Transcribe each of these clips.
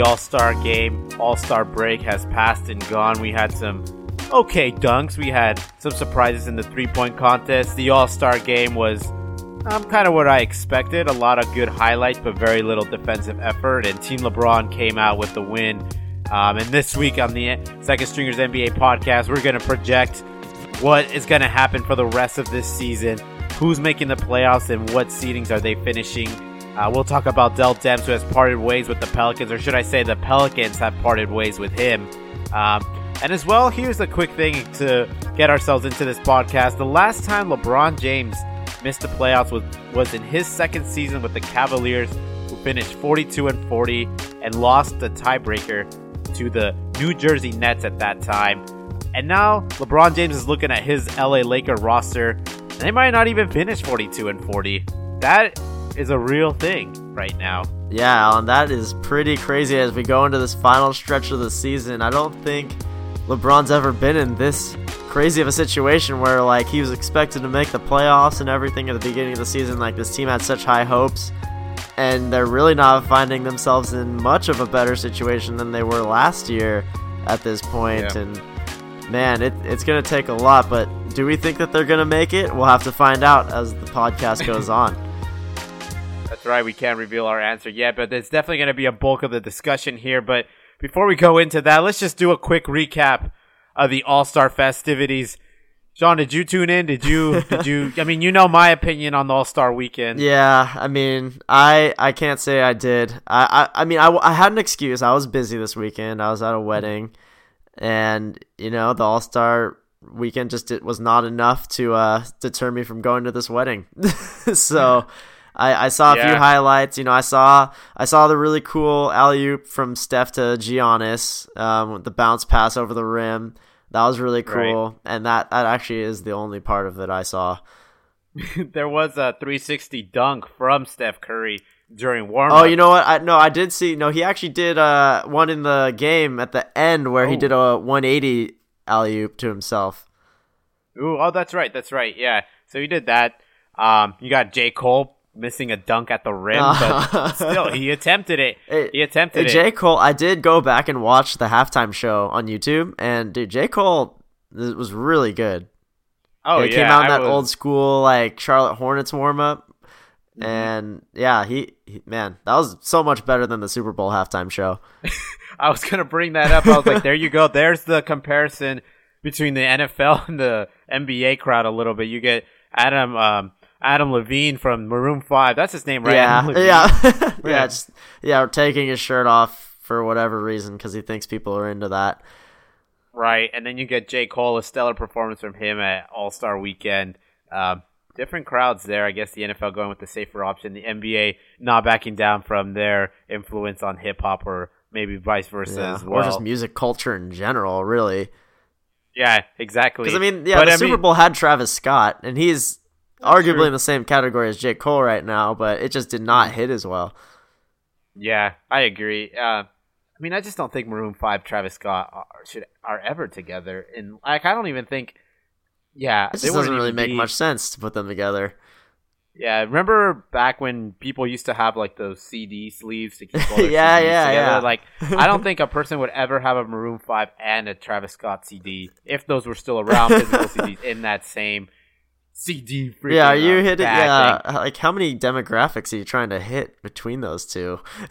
All Star game, All Star break has passed and gone. We had some okay dunks. We had some surprises in the three point contest. The All Star game was um, kind of what I expected. A lot of good highlights, but very little defensive effort. And Team LeBron came out with the win. Um, and this week on the Second Stringers NBA podcast, we're going to project what is going to happen for the rest of this season, who's making the playoffs, and what seedings are they finishing. Uh, we'll talk about Dell Demps, who has parted ways with the Pelicans, or should I say, the Pelicans have parted ways with him. Um, and as well, here's a quick thing to get ourselves into this podcast. The last time LeBron James missed the playoffs was, was in his second season with the Cavaliers, who finished 42 and 40 and lost the tiebreaker to the New Jersey Nets at that time. And now LeBron James is looking at his LA Laker roster, and they might not even finish 42 and 40. That is a real thing right now. Yeah, Alan, that is pretty crazy as we go into this final stretch of the season. I don't think LeBron's ever been in this crazy of a situation where like he was expected to make the playoffs and everything at the beginning of the season. Like this team had such high hopes, and they're really not finding themselves in much of a better situation than they were last year at this point. Yeah. And man, it, it's going to take a lot. But do we think that they're going to make it? We'll have to find out as the podcast goes on. Right. We can't reveal our answer yet, but it's definitely going to be a bulk of the discussion here. But before we go into that, let's just do a quick recap of the All Star festivities. Sean, did you tune in? Did you? Did you? I mean, you know my opinion on the All Star Weekend. Yeah, I mean, I I can't say I did. I I, I mean, I, I had an excuse. I was busy this weekend. I was at a wedding, and you know, the All Star weekend just it was not enough to uh deter me from going to this wedding. so. I, I saw a few highlights. You know, I saw I saw the really cool alley oop from Steph to Giannis, um, with the bounce pass over the rim. That was really cool, and that that actually is the only part of it I saw. there was a 360 dunk from Steph Curry during warm Oh, you know what? I no, I did see. No, he actually did uh one in the game at the end where he Oh. did a 180 alley oop to himself. Ooh, oh, that's right. That's right. Yeah. So he did that. Um, you got J. Cole missing a dunk at the rim, but still, he attempted it. Hey, He attempted Hey, it. J Cole, I did go back and watch the halftime show on YouTube, and dude, J Cole was really good. Oh, it yeah. came out in that was- Mm-hmm. old school like Charlotte Hornets warm up, and yeah, he, he man, that was so much better than the Super Bowl halftime show. I was gonna bring that up. I was like, there you go. There's the comparison between the NFL and the NBA crowd a little bit. You get Adam um, Adam Levine from Maroon Five. That's his name, right? Yeah, Adam Levine. yeah, yeah, Yeah. just yeah, taking his shirt off for whatever reason because he thinks people are into that. Right, and then you get J. Cole, a stellar performance from him at All Star Weekend. Um, different crowds there. I guess the NFL going with the safer option, the NBA not backing down from their influence on hip hop, or maybe vice versa Yeah, as well. or just music culture in general, really. yeah, exactly. Because I mean, yeah, But, the I Super mean- Bowl had Travis Scott, and he's arguably true. in the same category as J. Cole right now, but it just did not hit as well. Yeah, I agree. Uh, I mean, I just don't think Maroon Five, Travis Scott are, should are ever together. And like, I don't even think. Yeah, It just doesn't really make be- much sense to put them together. Yeah, remember back when people used to have like those CD sleeves to keep all their Yeah, CDs yeah, together? yeah. Like, I don't think a person would ever have a Maroon Five and a Travis Scott CD if those were still around physical CDs in that same CD. Yeah, are you hitting? Yeah, like how many demographics are you trying to hit between those two?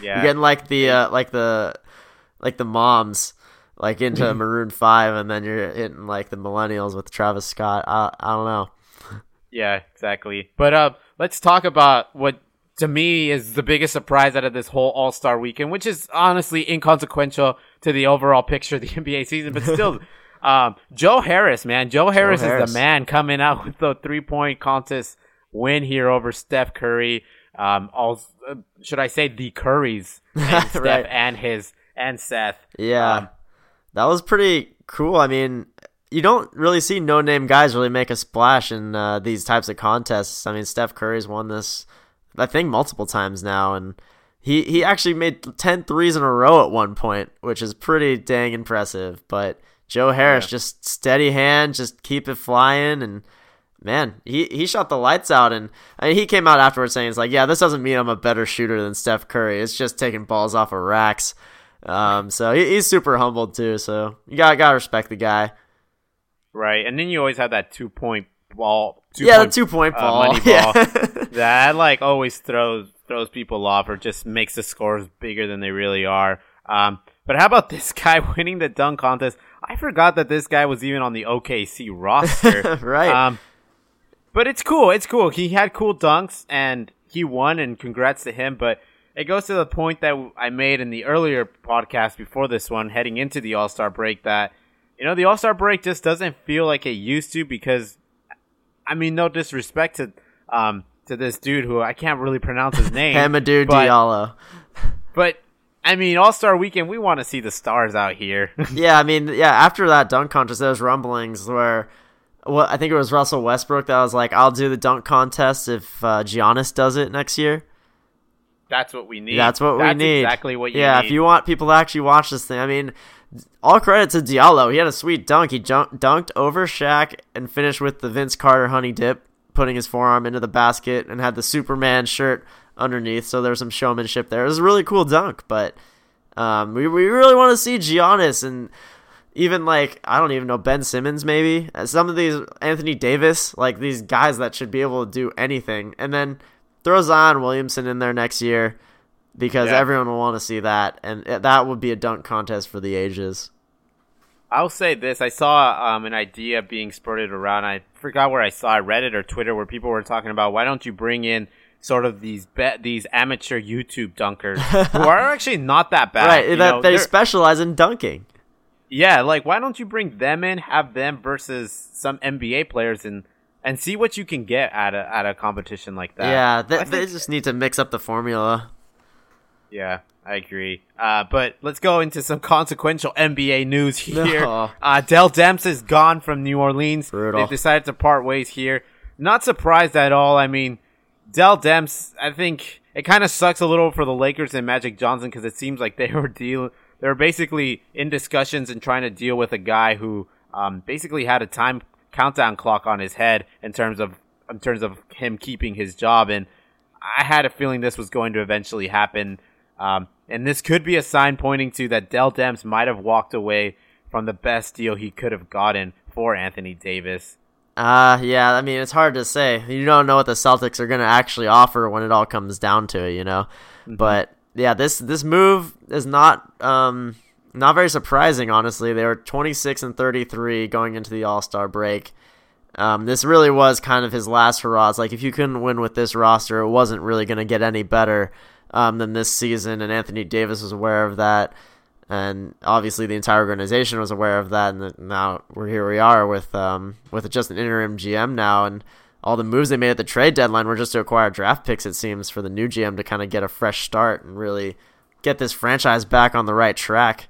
Yeah. you're getting like the uh, like the like the moms like into Maroon Five, and then you're hitting like the millennials with Travis Scott. I I don't know. Yeah, exactly. But uh, let's talk about what to me is the biggest surprise out of this whole All Star weekend, which is honestly inconsequential to the overall picture of the NBA season, but still. Um, Joe Harris, man, Joe Harris, Harris. is the man coming out with the three point contest win here over Steph Curry. Um, all uh, should I say the Currys and Steph Right. and his and Seth. Yeah, Um, that was pretty cool. I mean, you don't really see no name guys really make a splash in uh, these types of contests. I mean, Steph Curry's won this, I think, multiple times now, and he he actually made 10 threes in a row at one point, which is pretty dang impressive. But Joe Harris Yeah. just steady hand, just keep it flying, and man, he, he shot the lights out, and I mean, he came out afterwards saying, "It's like, yeah, this doesn't mean I'm a better shooter than Steph Curry. It's just taking balls off of racks." Um, so he, he's super humbled too. So you got got to respect the guy. Right, and then you always have that two point ball. Two yeah, point, the two point uh, ball. money Yeah. ball. that like always throws throws people off or just makes the scores bigger than they really are. Um, but how about this guy winning the dunk contest? I forgot that this guy was even on the OKC roster. right. Um, but it's cool. It's cool. He had cool dunks and he won, and congrats to him. But it goes to the point that I made in the earlier podcast before this one, heading into the All Star break, that you know the All Star break just doesn't feel like it used to because, I mean, no disrespect to um to this dude who I can't really pronounce his name, Hamidou Diallo. but I mean, All Star Weekend, we want to see the stars out here. yeah, I mean, yeah. After that dunk contest, there was rumblings where, well, I think it was Russell Westbrook that was like, "I'll do the dunk contest if uh, Giannis does it next year." That's what we need. That's what That's we need. Exactly what you need. yeah, need. if you want people to actually watch this thing, I mean, all credit to Diallo. He had a sweet dunk. He dunked over Shaq and finished with the Vince Carter honey dip, putting his forearm into the basket and had the Superman shirt underneath. So there's some showmanship there. It was a really cool dunk, but um, we we really want to see Giannis and even like I don't even know Ben Simmons maybe Uh, some of these Anthony Davis like these guys that should be able to do anything and then throws Zion Williamson in there next year because Yeah. everyone will want to see that and that would be a dunk contest for the ages. I'll say this: I saw um, an idea being spurted around. I forgot where I saw it, Reddit or Twitter, where people were talking about why don't you bring in sort of these be- these amateur YouTube dunkers who are actually not that bad, right, you that know, they specialize in dunking. yeah, like why don't you bring them in, have them versus some NBA players, and and see what you can get at a at a competition like that. yeah, they, I they just need to mix up the formula. Yeah, I agree. Uh, but let's go into some consequential NBA news here. No. Uh, Dell Demps is gone from New Orleans. Brutal. They've decided to part ways here. Not surprised at all. I mean, Dell Demps, I think it kind of sucks a little for the Lakers and Magic Johnson because it seems like they were deal they were basically in discussions and trying to deal with a guy who um, basically had a time countdown clock on his head in terms of in terms of him keeping his job and I had a feeling this was going to eventually happen. Um, and this could be a sign pointing to that Dell Demps might have walked away from the best deal he could have gotten for Anthony Davis. Uh, yeah, I mean, it's hard to say. You don't know what the Celtics are going to actually offer when it all comes down to it, you know? But yeah, this this move is not um not very surprising, honestly. They were 26 and 33 going into the All-Star break. Um, this really was kind of his last hurrah. It's like if you couldn't win with this roster, it wasn't really going to get any better um, than this season, and Anthony Davis was aware of that, and obviously the entire organization was aware of that. And now we're here. We are with um, with just an interim GM now, and all the moves they made at the trade deadline were just to acquire draft picks. It seems for the new GM to kind of get a fresh start and really get this franchise back on the right track.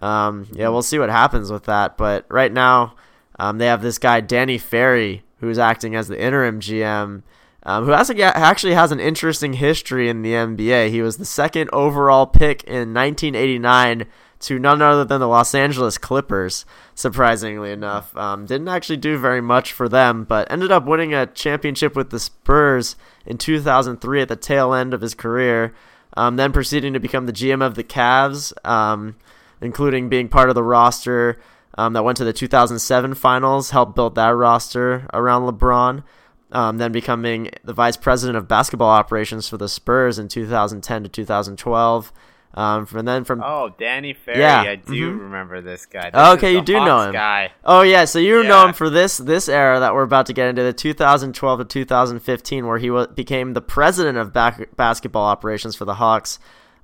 Um, yeah, we'll see what happens with that. But right now, um, they have this guy Danny Ferry who's acting as the interim GM, um, who has, actually has an interesting history in the NBA. He was the second overall pick in 1989 to none other than the Los Angeles Clippers. Surprisingly enough, um, didn't actually do very much for them, but ended up winning a championship with the Spurs in 2003 at the tail end of his career. Um, then proceeding to become the GM of the Cavs, um, including being part of the roster um, that went to the 2007 finals, helped build that roster around LeBron. Um, then becoming the vice president of basketball operations for the Spurs in 2010 to 2012. Um, from then from Oh, Danny Ferry. Yeah, I do mhm. remember this guy. This okay, you do know him. Guy. Oh yeah, so you know him for this this era that we're about to get into the 2012 to 2015, where he wa became the president of back- basketball operations for the Hawks.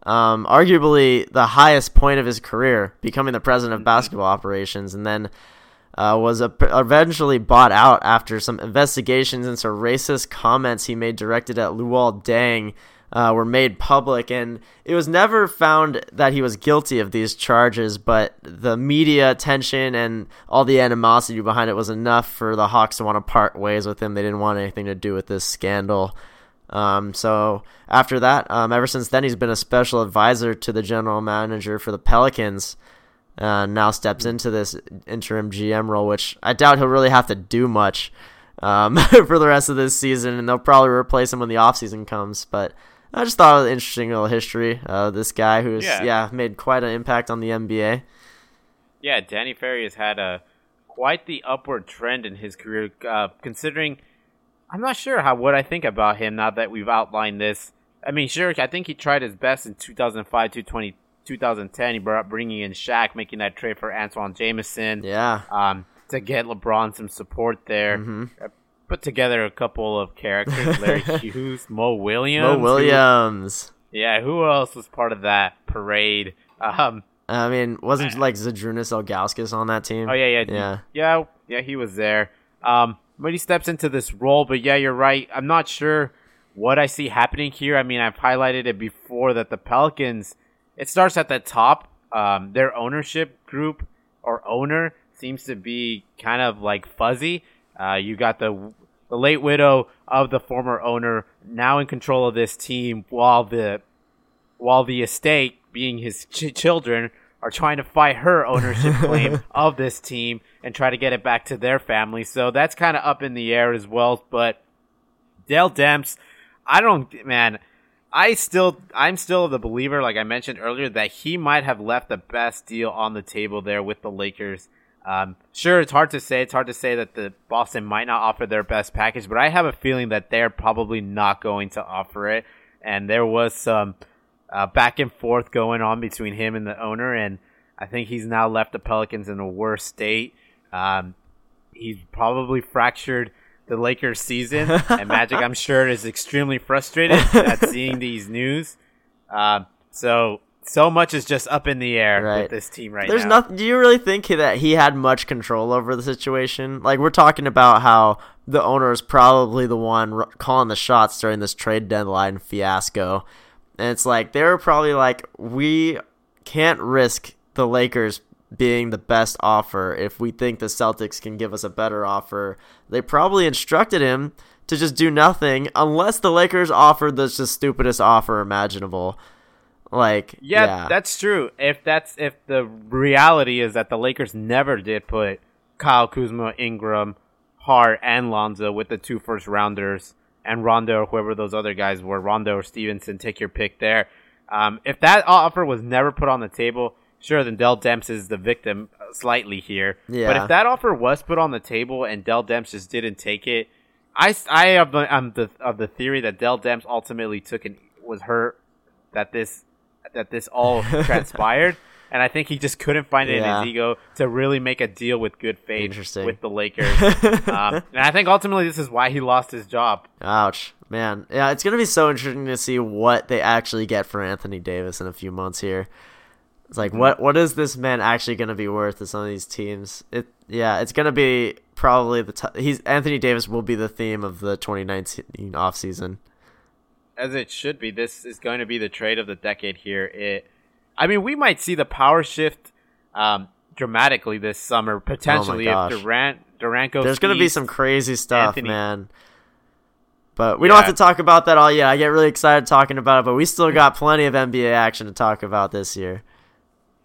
Um, arguably the highest point of his career, becoming the president of basketball operations, and then uh, was a, eventually bought out after some investigations into racist comments he made directed at Luol Deng uh, were made public, and it was never found that he was guilty of these charges. But the media attention and all the animosity behind it was enough for the Hawks to want to part ways with him. They didn't want anything to do with this scandal. Um, so after that, um, ever since then, he's been a special advisor to the general manager for the Pelicans. Uh, now steps into this interim GM role, which I doubt he'll really have to do much um, for the rest of this season, and they'll probably replace him when the offseason comes. But I just thought it was an interesting little history. Uh, this guy who's yeah. yeah made quite an impact on the NBA. Yeah, Danny Ferry has had a quite the upward trend in his career, uh, considering. I'm not sure how what I think about him now that we've outlined this. I mean, sure, I think he tried his best in 2005 to 20, 2010. He brought bringing in Shaq, making that trade for Antawn Jamison. Yeah. Um, to get LeBron some support there. Mm-hmm. Put together a couple of characters: Larry Hughes, Mo Williams. Mo Williams. Who, yeah, who else was part of that parade? Um, I mean, wasn't like Zydrunas Ilgauskas on that team? Oh yeah, yeah, yeah, yeah, yeah. He was there. Um, but he steps into this role. But yeah, you're right. I'm not sure what I see happening here. I mean, I've highlighted it before that the Pelicans. It starts at the top. Um, their ownership group or owner seems to be kind of like fuzzy. Uh, you got the the late widow of the former owner now in control of this team, while the while the estate, being his ch- children, are trying to fight her ownership claim of this team and try to get it back to their family. So that's kind of up in the air as well. But Dell Demps, I don't, man. I still, I'm still the believer, like I mentioned earlier, that he might have left the best deal on the table there with the Lakers. Um, sure, it's hard to say. It's hard to say that the Boston might not offer their best package, but I have a feeling that they're probably not going to offer it. And there was some uh, back and forth going on between him and the owner, and I think he's now left the Pelicans in a worse state. Um, he's probably fractured the Lakers season, and Magic, I'm sure, is extremely frustrated at seeing these news. Um, so so much is just up in the air right. with this team right There's now. nothing. Do you really think that he had much control over the situation? Like we're talking about how the owner is probably the one calling the shots during this trade deadline fiasco, and it's like they were probably like, we can't risk the Lakers being the best offer if we think the Celtics can give us a better offer. They probably instructed him to just do nothing unless the Lakers offered the stupidest offer imaginable. Like, yeah, yeah, that's true. If that's if the reality is that the Lakers never did put Kyle Kuzma, Ingram, Hart, and Lonzo with the two first rounders and Rondo or whoever those other guys were, Rondo or Stephenson, take your pick there. Um, if that offer was never put on the table, sure, then Dell Demps is the victim slightly here. Yeah. But if that offer was put on the table and Dell Demps just didn't take it, I, I am the, I'm the of the theory that Dell Demps ultimately took and was hurt that this that this all transpired. And I think he just couldn't find it yeah. in his ego to really make a deal with good faith with the Lakers. um, and I think ultimately this is why he lost his job. Ouch, man. Yeah, it's gonna be so interesting to see what they actually get for Anthony Davis in a few months here. It's like, mm-hmm. what what is this man actually going to be worth to some of these teams? It yeah, it's going to be probably the t- he's Anthony Davis will be the theme of the 2019 offseason as it should be. This is going to be the trade of the decade here. It, I mean, we might see the power shift um, dramatically this summer potentially oh if Durant Durant goes. There's going to be some crazy stuff, Anthony. man. But we yeah. don't have to talk about that all yet. I get really excited talking about it, but we still got plenty of NBA action to talk about this year.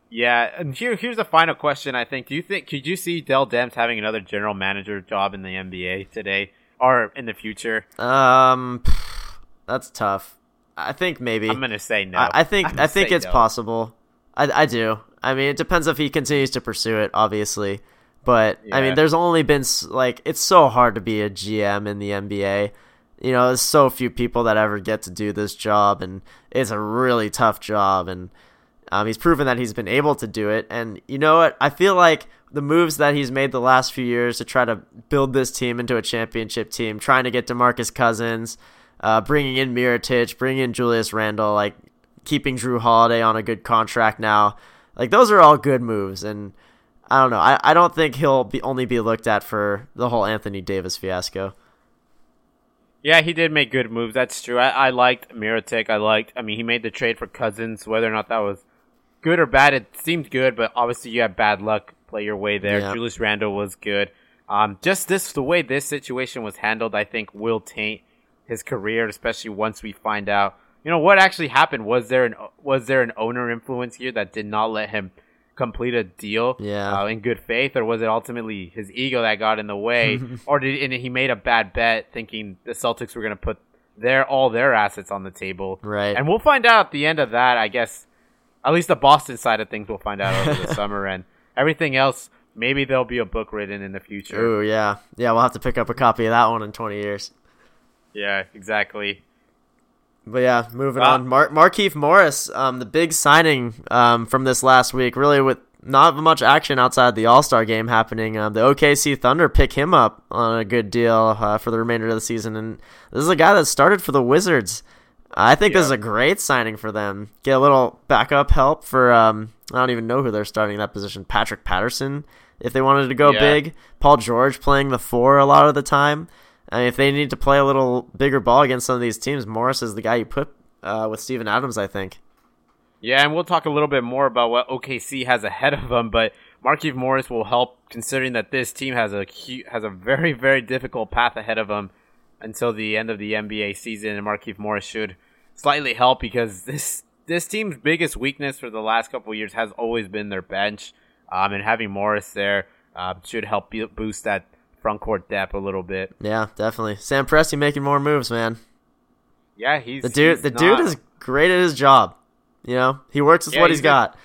Yeah, and here here's a final question. I think. Do you think could you see Dell Demps having another general manager job in the NBA today or in the future? Um. That's tough. I think maybe. I'm gonna say no. I, I think I think it's no. possible. I, I do. I mean, it depends if he continues to pursue it, obviously. But yeah. I mean, there's only been like it's so hard to be a GM in the NBA. You know, there's so few people that ever get to do this job, and it's a really tough job. And um, he's proven that he's been able to do it. And you know what? I feel like the moves that he's made the last few years to try to build this team into a championship team, trying to get DeMarcus Cousins, uh, bringing in Mirotic, bringing in Julius Randle, like keeping Jrue Holiday on a good contract now. Like those are all good moves, and I don't know. I, I don't think he'll be only be looked at for the whole Anthony Davis fiasco. Yeah, he did make good moves. That's true. I, I liked Mirotic. I liked. I mean, he made the trade for Cousins. Whether or not that was good or bad, it seemed good. But obviously, you had bad luck play your way there. Yeah. Julius Randle was good. Um, just this the way this situation was handled, I think will taint his career, especially once we find out, you know, what actually happened. Was there an was there an owner influence here that did not let him complete a deal Yeah. uh, in good faith, or was it ultimately his ego that got in the way, or did and he made a bad bet thinking the Celtics were going to put their all their assets on the table? Right. And we'll find out at the end of that, I guess. At least the Boston side of things, we'll find out over the summer, and everything else. Maybe there'll be a book written in the future. Ooh, yeah, yeah. We'll have to pick up a copy of that one in 20 years. Yeah, exactly. But yeah, moving Ah. on. Mar- Markieff Morris, um, the big signing um, from this last week, really with not much action outside the All Star game happening. Um, the OKC Thunder pick him up on a good deal uh, for the remainder of the season, and this is a guy that started for the Wizards. I think this is a great signing for them. Get a little backup help for um, I don't even know who they're starting in that position. Patrick Patterson, if they wanted to go Yeah. big. Paul George playing the four a lot of the time. I mean, if they need to play a little bigger ball against some of these teams, Morris is the guy you put uh, with Steven Adams, I think. Yeah, and we'll talk a little bit more about what OKC has ahead of them, but Markieff Morris will help considering that this team has a has a very very difficult path ahead of them until the end of the NBA season, and Markieff Morris should slightly help because this this team's biggest weakness for the last couple of years has always been their bench, um, and having Morris there uh, should help boost that front court depth a little bit. Yeah, definitely. Sam Presti making more moves, man. Yeah, he's The dude, he's the dude is great at his job. You know, he works with Yeah, what he's he's a- got.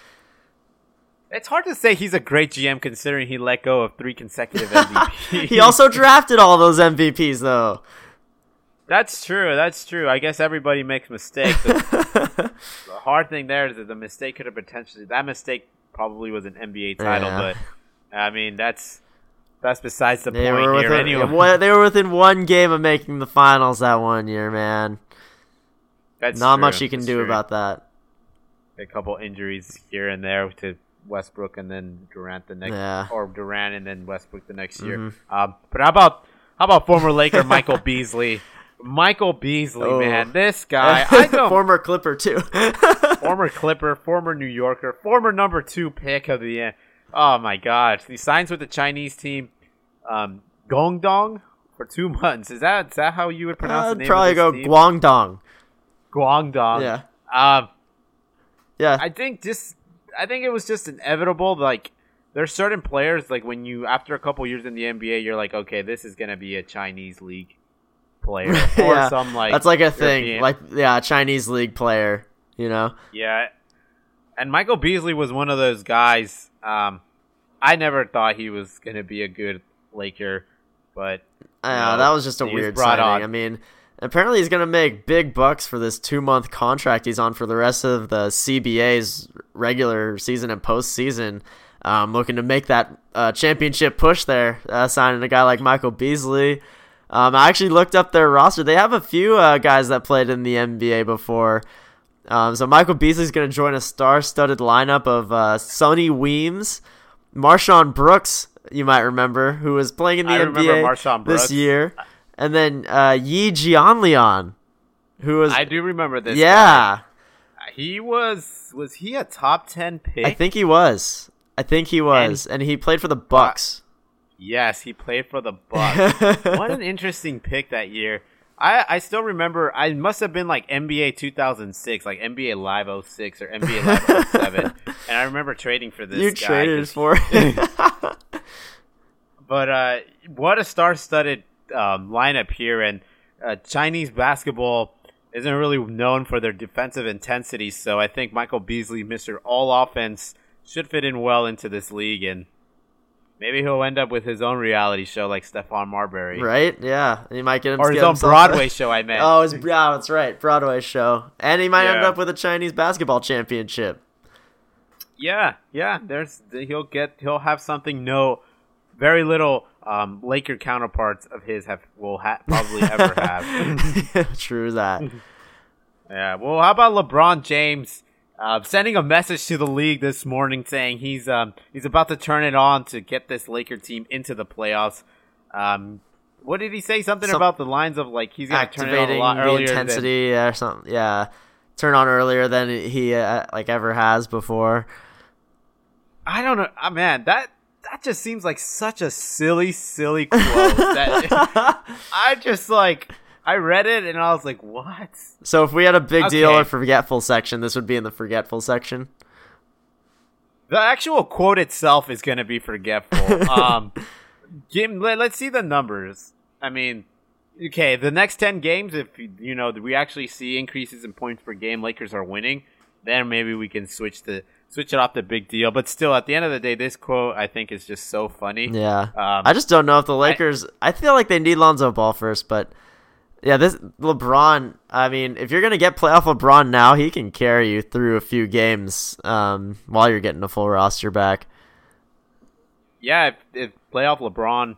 It's hard to say he's a great GM considering he let go of three consecutive MVPs. he also drafted all those MVPs though. That's true. That's true. I guess everybody makes mistakes. the hard thing there is that the mistake could have potentially that mistake probably was an NBA title, Yeah. but I mean that's that's besides the They point were here. Anyway, what- they were within one game of making the finals that one year, man. that's Not true. much you can That's do true. about that. a couple injuries here and there to Westbrook and then Durant the next, Yeah. or Durant and then Westbrook the next year. Mhm. Um, but how about how about former Laker Michael Beasley? Michael Beasley, Oh. man, this guy. I don't Former Clipper too. former Clipper, former New Yorker, former number two pick of the end. Oh my God! He signs with the Chinese team, um, Gongdong, for two months. Is that is that how you would pronounce the I'd name? probably of go team? Guangdong. Guangdong. Yeah. Um, Yeah. I think just I think it was just inevitable. Like there's certain players like when you after a couple years in the NBA, you're like, okay, this is gonna be a Chinese league player or Yeah. some like That's like a thing. European- Like yeah, Chinese league player, you know. Yeah. And Michael Beasley was one of those guys. Um, I never thought he was going to be a good Laker, but know, that was just a weird signing. on. I mean, apparently he's going to make big bucks for this two month contract he's on for the rest of the CBA's regular season and postseason. Um, looking to make that uh, championship push there, uh, signing a guy like Michael Beasley. Um, I actually looked up their roster. They have a few uh, guys that played in the NBA before. Um, so Michael Beasley's going to join a star-studded lineup of uh, Sonny Weems, MarShon Brooks. You might remember who was playing in the I NBA this year, and then uh, Yi Jianlian, who was I do remember this. yeah, guy. he was was he a top ten pick? I think he was. I think he was, and, he played for the Bucks. Yes, he played for the Bucks. what an interesting pick that year. I, I still remember I must have been like NBA 2006, like NBA Live 06 or NBA Live 07. and I remember trading for this you guy traded for. But uh, what a star-studded um, lineup here, and uh, Chinese basketball isn't really known for their defensive intensity. So I think Michael Beasley, Mister All Offense, should fit in well into this league, and maybe he'll end up with his own reality show like Stephon Marbury, right? Yeah, he might get him or his own Broadway show. I meant. Oh, his, yeah, that's right, Broadway show, and he might end up with a Chinese basketball championship. Yeah, yeah. There's he'll get he'll have something no very little um, Laker counterparts of his have will ha- probably ever have. True that. Yeah. Well, how about LeBron James uh, sending a message to the league this morning saying he's um, he's about to turn it on to get this Laker team into the playoffs. Um, what did he say? Something Some- about the lines of like he's going to turn it on a lot the earlier. Than, intensity or something. Yeah, turn on earlier than he uh, like ever has before. I don't know. Uh, man, that that just seems like such a silly, silly quote. that I just like I read it and I was like, what? So if we had a big deal or forgetful section, this would be in the forgetful section. the actual quote itself is going to be forgetful. um, game, let, us see the numbers. I mean, okay, the next 10 games, if, you know, we actually see increases in points per game, Lakers are winning, then maybe we can switch the switch it off the big deal. But still, at the end of the day, this quote I think is just so funny. Yeah, um, I just don't know if the Lakers. I, I, feel like they need Lonzo Ball first, but yeah, this LeBron. I mean, if you're gonna get playoff LeBron now, he can carry you through a few games um, while you're getting a full roster back. Yeah, if, if playoff LeBron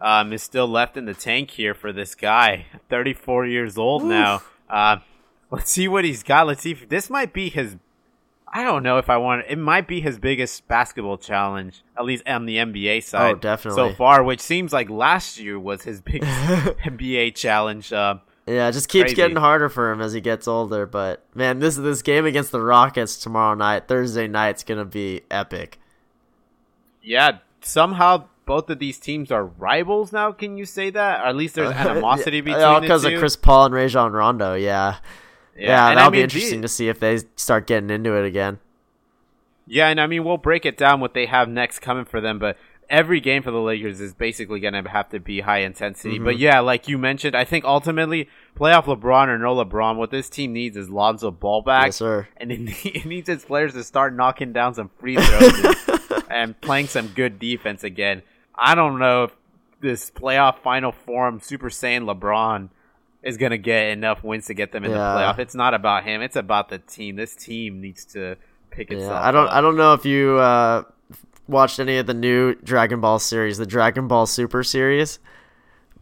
um, is still left in the tank here for this guy, 34 years old Oof. now. Uh, let's see what he's got. Let's see if this might be his. I don't know if I want. It might be his biggest basketball challenge, at least on the NBA side. Oh, definitely. So far, which seems like last year was his biggest NBA challenge. Uh, yeah, it just keeps crazy. getting harder for him as he gets older. But man, this this game against the Rockets tomorrow night, Thursday night's gonna be epic. Yeah, somehow both of these teams are rivals now. Can you say that? Or at least there's animosity between all because of Chris Paul and Rajon Rondo. Yeah, yeah, yeah that'll I mean, be interesting the, to see if they start getting into it again. Yeah, and I mean we'll break it down what they have next coming for them, but every game for the Lakers is basically going to have to be high intensity. Mm-hmm. But yeah, like you mentioned, I think ultimately playoff LeBron or no LeBron, what this team needs is Lonzo Ball back. Yes, sir. And it needs its players to start knocking down some free throws and, and playing some good defense again. I don't know if this playoff final form Super Saiyan LeBron is going to get enough wins to get them in yeah. the playoff. It's not about him. It's about the team. This team needs to pick itself. Yeah, I don't. Up. I don't know if you uh, watched any of the new Dragon Ball series, the Dragon Ball Super series.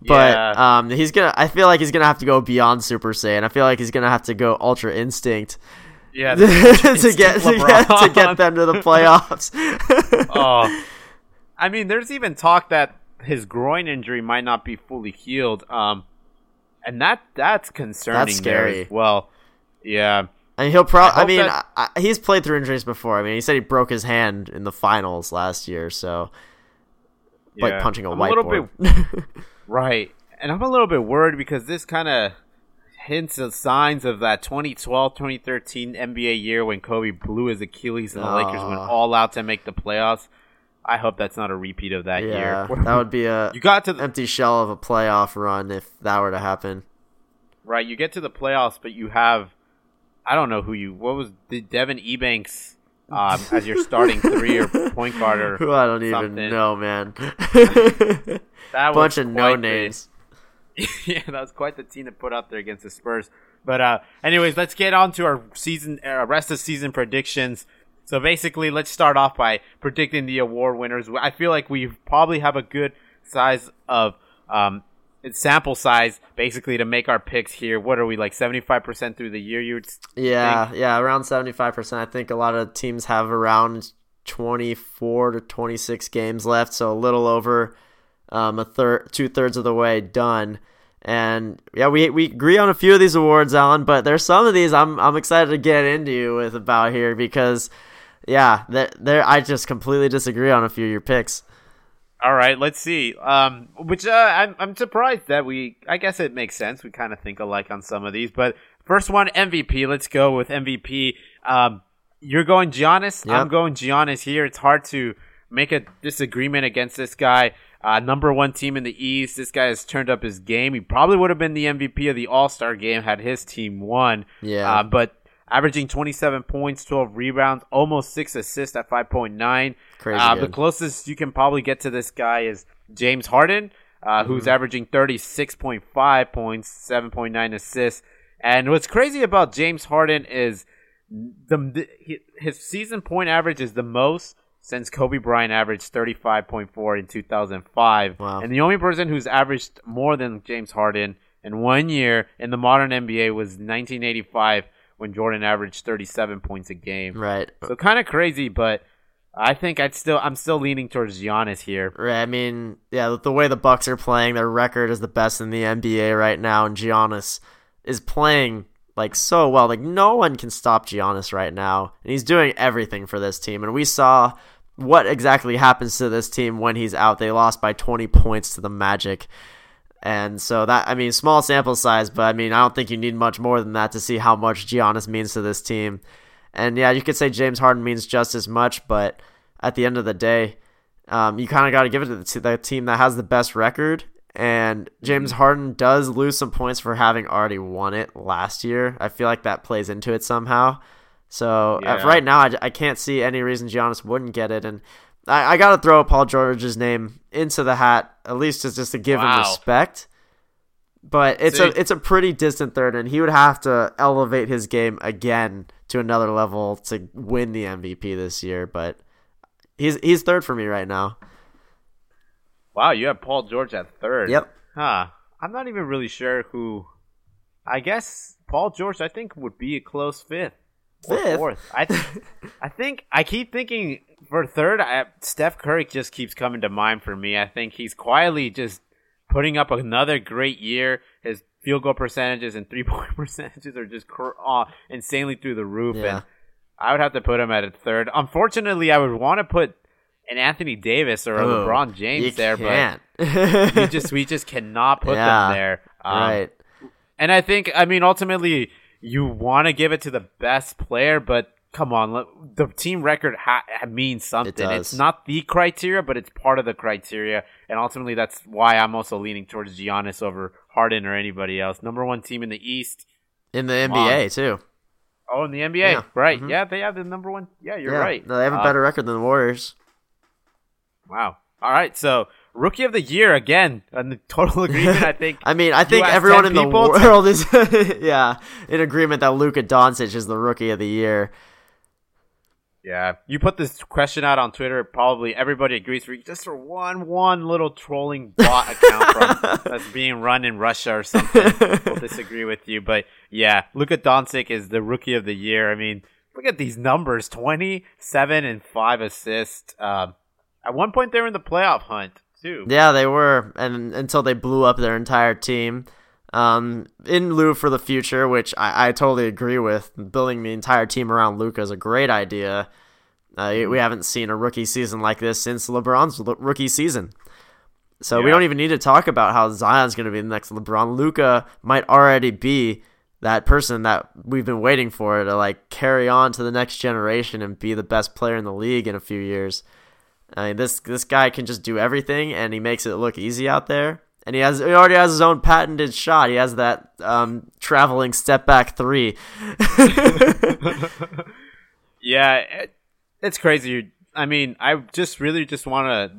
But yeah. um, he's gonna. I feel like he's gonna have to go beyond Super Saiyan. I feel like he's gonna have to go Ultra Instinct. Yeah, to, get, to get to get them to the playoffs. oh, I mean, there's even talk that his groin injury might not be fully healed. Um, and that that's concerning. That's scary. well, yeah. I mean, he'll probably. I, mean, that... I, he's played through injuries before. I mean, he said he broke his hand in the finals last year, so yeah. like punching a I'm whiteboard. A bit... right, and I'm a little bit worried because this kind of hints of signs of that 2012-2013 NBA year when Kobe blew his Achilles and the Lakers went all out to make the playoffs. I hope that's not a repeat of that yeah, year. that would be a you got to the empty shell of a playoff run if that were to happen. Right, you get to the playoffs, but you have I don't know who you what was the Devin Ebanks um, as your starting three or point guard or who I don't something. even know, man. that was a bunch of no names. The, yeah, that was quite the team to put out there against the Spurs. But uh, anyways, let's get on to our season uh, rest of season predictions. So basically, let's start off by predicting the award winners. I feel like we probably have a good size of um, sample size, basically, to make our picks here. What are we like, seventy five percent through the year? You would yeah, think? yeah, around seventy five percent. I think a lot of teams have around twenty four to twenty six games left, so a little over um, a third, two thirds of the way done. And yeah, we we agree on a few of these awards, Alan, but there's some of these I'm I'm excited to get into with about here because yeah, there, I just completely disagree on a few of your picks. All right, let's see. Um, which uh, I'm I'm surprised that we. I guess it makes sense. We kind of think alike on some of these, but first one MVP. Let's go with MVP. Um, you're going Giannis. Yep. I'm going Giannis here. It's hard to make a disagreement against this guy. Uh, number one team in the East. This guy has turned up his game. He probably would have been the MVP of the All Star game had his team won. Yeah. Uh, but averaging 27 points, 12 rebounds, almost six assists at 5.9. Crazy. Uh, the closest you can probably get to this guy is James Harden, uh, mm-hmm. who's averaging 36.5 points, 7.9 assists. And what's crazy about James Harden is the his season point average is the most since Kobe Bryant averaged 35.4 in 2005. Wow. And the only person who's averaged more than James Harden in one year in the modern NBA was 1985 when Jordan averaged 37 points a game. Right. So kind of crazy, but I think I'd still I'm still leaning towards Giannis here. Right. I mean, yeah, the way the Bucks are playing, their record is the best in the NBA right now, and Giannis is playing like so well. Like no one can stop Giannis right now, and he's doing everything for this team. And we saw what exactly happens to this team when he's out. They lost by 20 points to the Magic. And so that I mean small sample size, but I mean I don't think you need much more than that to see how much Giannis means to this team. And yeah, you could say James Harden means just as much, but at the end of the day, um, you kind of got to give it to the, to the team that has the best record. And James Mm-hmm. Harden does lose some points for having already won it last year. I feel like that plays into it somehow. So uh, Yeah. right now, I, I can't see any reason Giannis wouldn't get it. And I, I got to throw Paul George's name into the hat, at least just, just to give him respect. But it's See- a it's a pretty distant third, and he would have to elevate his game again to another level to win the MVP this year. But he's he's third for me right now. Wow, you have Paul George at third. Yep. Huh. I'm not even really sure who. I guess Paul George, I think, would be a close fifth. Or Fifth? Fourth. I, th- I think I keep thinking for third. I, Steph Curry just keeps coming to mind for me. I think he's quietly just putting up another great year. His field goal percentages and three point percentages are just cr- uh, insanely through the roof. Yeah. And I would have to put him at a third. Unfortunately, I would want to put an Anthony Davis or a Oh, LeBron James there, can't. but we just we just cannot put Yeah, them there. Um, right. And I think I mean ultimately you want to give it to the best player, but come on, let- the team record ha- means something. does. It's not the criteria, but it's part of the criteria, and ultimately that's why I'm also leaning towards Giannis over Harden or anybody else. Number one team in the East. In the Come on. NBA too. Oh, in the NBA, Yeah. right? Mhm. Yeah, they have the number one. Yeah, you're yeah. right. No, they have a Uh, better record than the Warriors. Wow. All right, so rookie of the year again, in total agreement. I think. I mean, I think everyone in the world is yeah in agreement that Luka Doncic is the rookie of the year. Yeah, you put this question out on Twitter. Probably everybody agrees for just for one one little trolling bot account from that's being run in Russia or something. will disagree with you, but yeah, Luka Doncic is the rookie of the year. I mean, look at these numbers: twenty-seven and five assists. Um, at one point, they were in the playoff hunt too. Yeah, they were, and until they blew up their entire team. Um, in lieu for the future, which I, I totally agree with, building the entire team around Luka is a great idea. Uh, we haven't seen a rookie season like this since LeBron's rookie season. So we don't even need to talk about how Zion's going to be the next LeBron. Luka might already be that person that we've been waiting for to like carry on to the next generation and be the best player in the league in a few years. I mean, this this guy can just do everything, and he makes it look easy out there. And he has he already has his own patented shot. He has that um, traveling step back three. Yeah, it, it's crazy. I mean, I just really just want to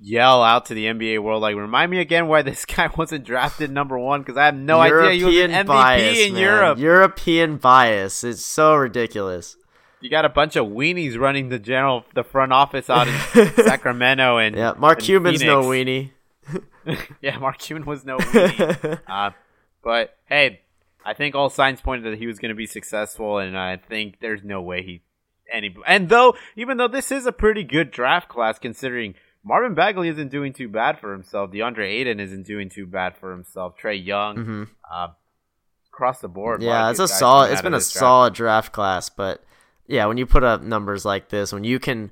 yell out to the NBA world, like, remind me again why this guy wasn't drafted number one because I have no idea he was an MVP bias, in man. Europe. European bias. It's so ridiculous. You got a bunch of weenies running the general, the front office out in Sacramento, and Yeah, Mark and Cuban's no weenie. yeah, Mark Cuban was no weenie. uh, but hey, I think all signs pointed that he was going to be successful, and I think there's no way he any. And though, even though this is a pretty good draft class, considering Marvin Bagley isn't doing too bad for himself, DeAndre Ayton isn't doing too bad for himself, Trae Young, Mhm. uh, across the board. Yeah, it's a solid. It's been a this draft. solid draft class, but yeah, when you put up numbers like this, when you can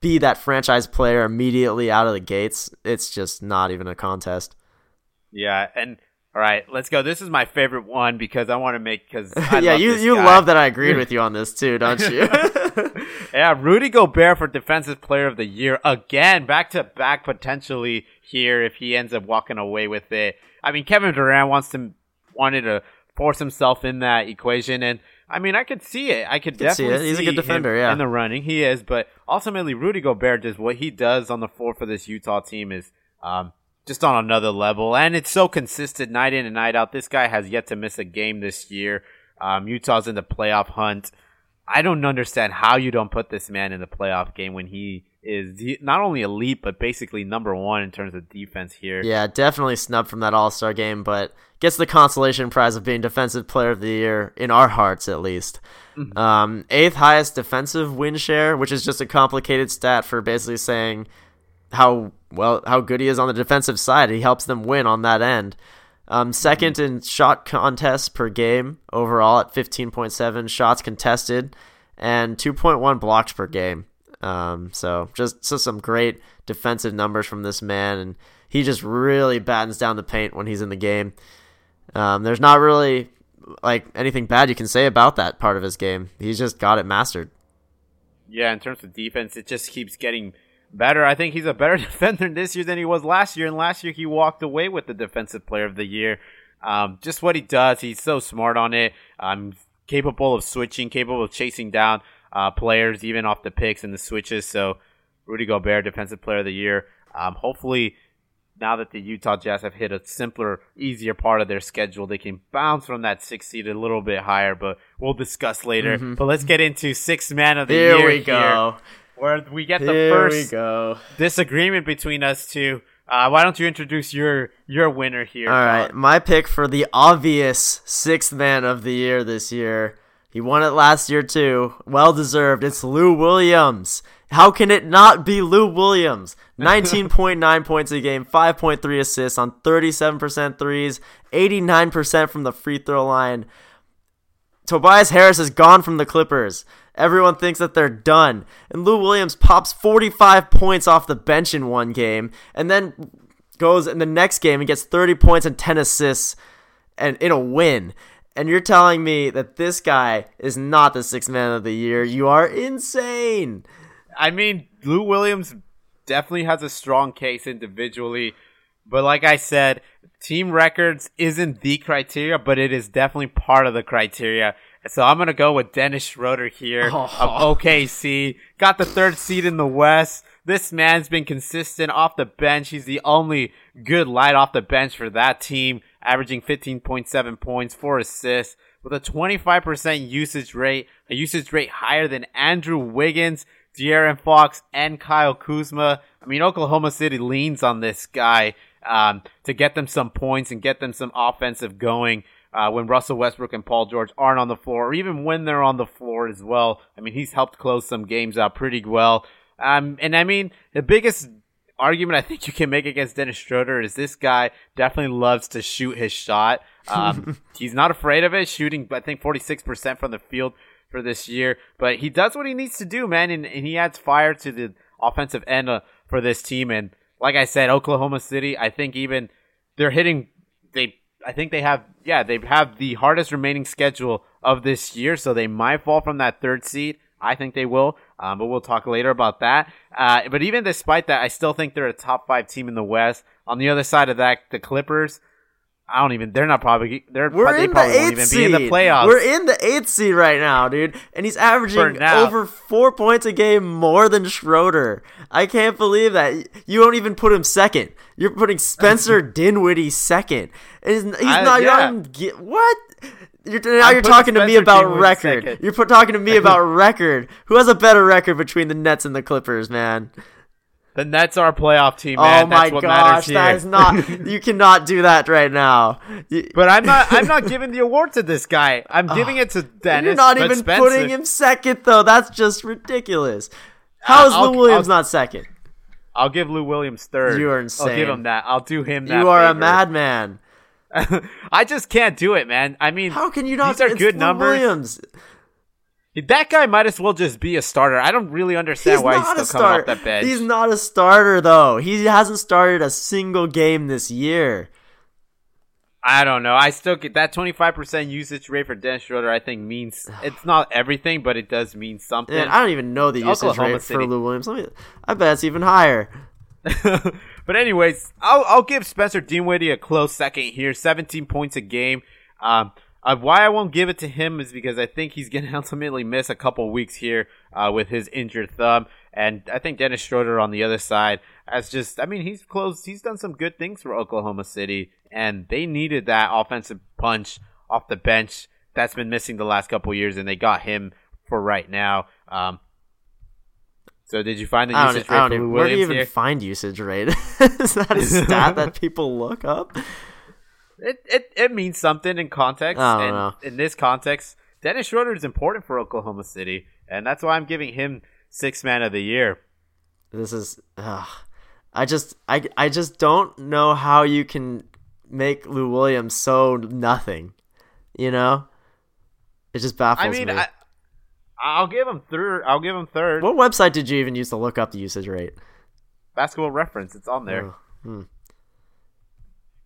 be that franchise player immediately out of the gates, it's just not even a contest. Yeah, and all right, let's go. This is my favorite one because I want to make because yeah, you you love that I agreed with you on this too, don't you? Yeah, Rudy Gobert for Defensive Player of the Year again, back to back potentially here if he ends up walking away with it. I mean, Kevin Durant wants to wanted to force himself in that equation, and I mean, I could see it. I could Could see it. He's a good defender, yeah. in the running. He is, but ultimately, Rudy Gobert does what he does on the floor for this Utah team is um, just on another level, and it's so consistent night in and night out. This guy has yet to miss a game this year. Um, Utah's in the playoff hunt. I don't understand how you don't put this man in the playoff game when he is not only elite but basically number one in terms of defense here. yeah, definitely snubbed from that All Star game, but gets the consolation prize of being Defensive Player of the Year in our hearts, at least. Mm-hmm. Um, eighth highest defensive win share, which is just a complicated stat for basically saying how well how good he is on the defensive side. He helps them win on that end. Um, second in shot contests per game overall at 15.7 shots contested and 2.1 blocks per game. Um, so just so some great defensive numbers from this man, and he just really battens down the paint when he's in the game. Um, there's not really like anything bad you can say about that part of his game. He's just got it mastered. Yeah, in terms of defense, it just keeps getting better. I think he's a better defender this year than he was last year, and last year he walked away with the Defensive Player of the Year. Um, just what he does, he's so smart on it. Um, capable of switching, capable of chasing down uh, players even off the picks and the switches. So Rudy Gobert, Defensive Player of the Year. Um, hopefully, now that the Utah Jazz have hit a simpler, easier part of their schedule, they can bounce from that six seed a little bit higher. But we'll discuss later. Mm-hmm. But let's get into six man of the here year. We here we go. Where we get the here first go. disagreement between us two. Uh, why don't you introduce your your winner here? All right, my pick for the obvious sixth man of the year this year. He won it last year too. Well deserved. It's Lou Williams. How can it not be Lou Williams? 19.9 points a game, 5.3 assists on 37% threes, 89% from the free throw line. Tobias Harris has gone from the Clippers. Everyone thinks that they're done. And Lou Williams pops 45 points off the bench in one game and then goes in the next game and gets 30 points and 10 assists and in a win. And you're telling me that this guy is not the sixth man of the year. You are insane. I mean, Lou Williams definitely has a strong case individually. But like I said, team records isn't the criteria, but it is definitely part of the criteria. So I'm gonna go with Dennis Schroeder here oh. of OKC. Got the third seed in the West. This man's been consistent off the bench. He's the only good light off the bench for that team, averaging 15.7 points, four assists, with a 25% usage rate, a usage rate higher than Andrew Wiggins, De'Aaron Fox, and Kyle Kuzma. I mean, Oklahoma City leans on this guy um, to get them some points and get them some offensive going uh, when Russell Westbrook and Paul George aren't on the floor, or even when they're on the floor as well. I mean, he's helped close some games out pretty well. Um, and I mean, the biggest argument I think you can make against Dennis Schroeder is this guy definitely loves to shoot his shot. Um, he's not afraid of it, shooting, I think, 46% from the field for this year. But he does what he needs to do, man, and, and he adds fire to the offensive end uh, for this team. And like I said, Oklahoma City, I think even they're hitting, they I think they have yeah they have the hardest remaining schedule of this year, so they might fall from that third seed. I think they will, um, but we'll talk later about that. Uh, but even despite that, I still think they're a top five team in the West. On the other side of that, the Clippers. I don't even. They're not probably. They're. We're they in probably the won't eighth even seed. be in the playoffs. We're in the eighth seed right now, dude, and he's averaging over four points a game more than Schroeder. I can't believe that. You don't even put him second. You're putting Spencer Dinwiddie second. And he's, he's I- not. You're yeah. not even get, what? You're, now I'm you're talking to me about Dinwiddie record. second. You're put, talking to me about record. Who has a better record between the Nets and the Clippers, man? The Nets are a playoff team, man. oh my That's what matters gosh, that is not. you cannot do that right now. You- But I'm not. I'm not giving the award to this guy. I'm ah, giving it to Dennis. You're not even Spencer. putting him second, though. That's just ridiculous. How is I'll- Lou Williams I'll- not second? I'll give Lou Williams third. You are insane. I'll give him that. I'll do him that. You are a madman. I just can't do it, man. I mean, How can you not? These are good Lou numbers. Williams. That guy might as well just be a starter. I don't really understand He's why he's still coming off that bench. He's not a starter though. He hasn't started a single game this year. I don't know. I still get that 25% usage rate for Dennis Schroeder. I think means it's not everything, but it does mean something. And I don't even know the usage Oklahoma rate City. for Lou Williams. Me, I bet it's even higher. but anyways, I'll I'll give Spencer Dinwiddie a close second here. 17 points a game. Um, uh, why I won't give it to him is because I think he's going to ultimately miss a couple weeks here uh, with his injured thumb, and I think Dennis Schroeder on the other side has just. I mean, he's closed. He's done some good things for Oklahoma City, and they needed that offensive punch off the bench that's been missing the last couple years, and they got him for right now. Um, so did you find the usage rate for even, Lou where do you even here? find usage rate? Is that a stat that people look up? It, it it means something in context, and know. in this context, Dennis Schroeder is important for Oklahoma City, and that's why I'm giving him six man of the year. This is. I just, I, I just don't know how you can make Lou Williams so nothing. You know, it just baffles I mean, me. I, I'll give him third. I'll give him third. what website did you even use to look up the usage rate? Basketball reference, it's on there. Oh, hmm.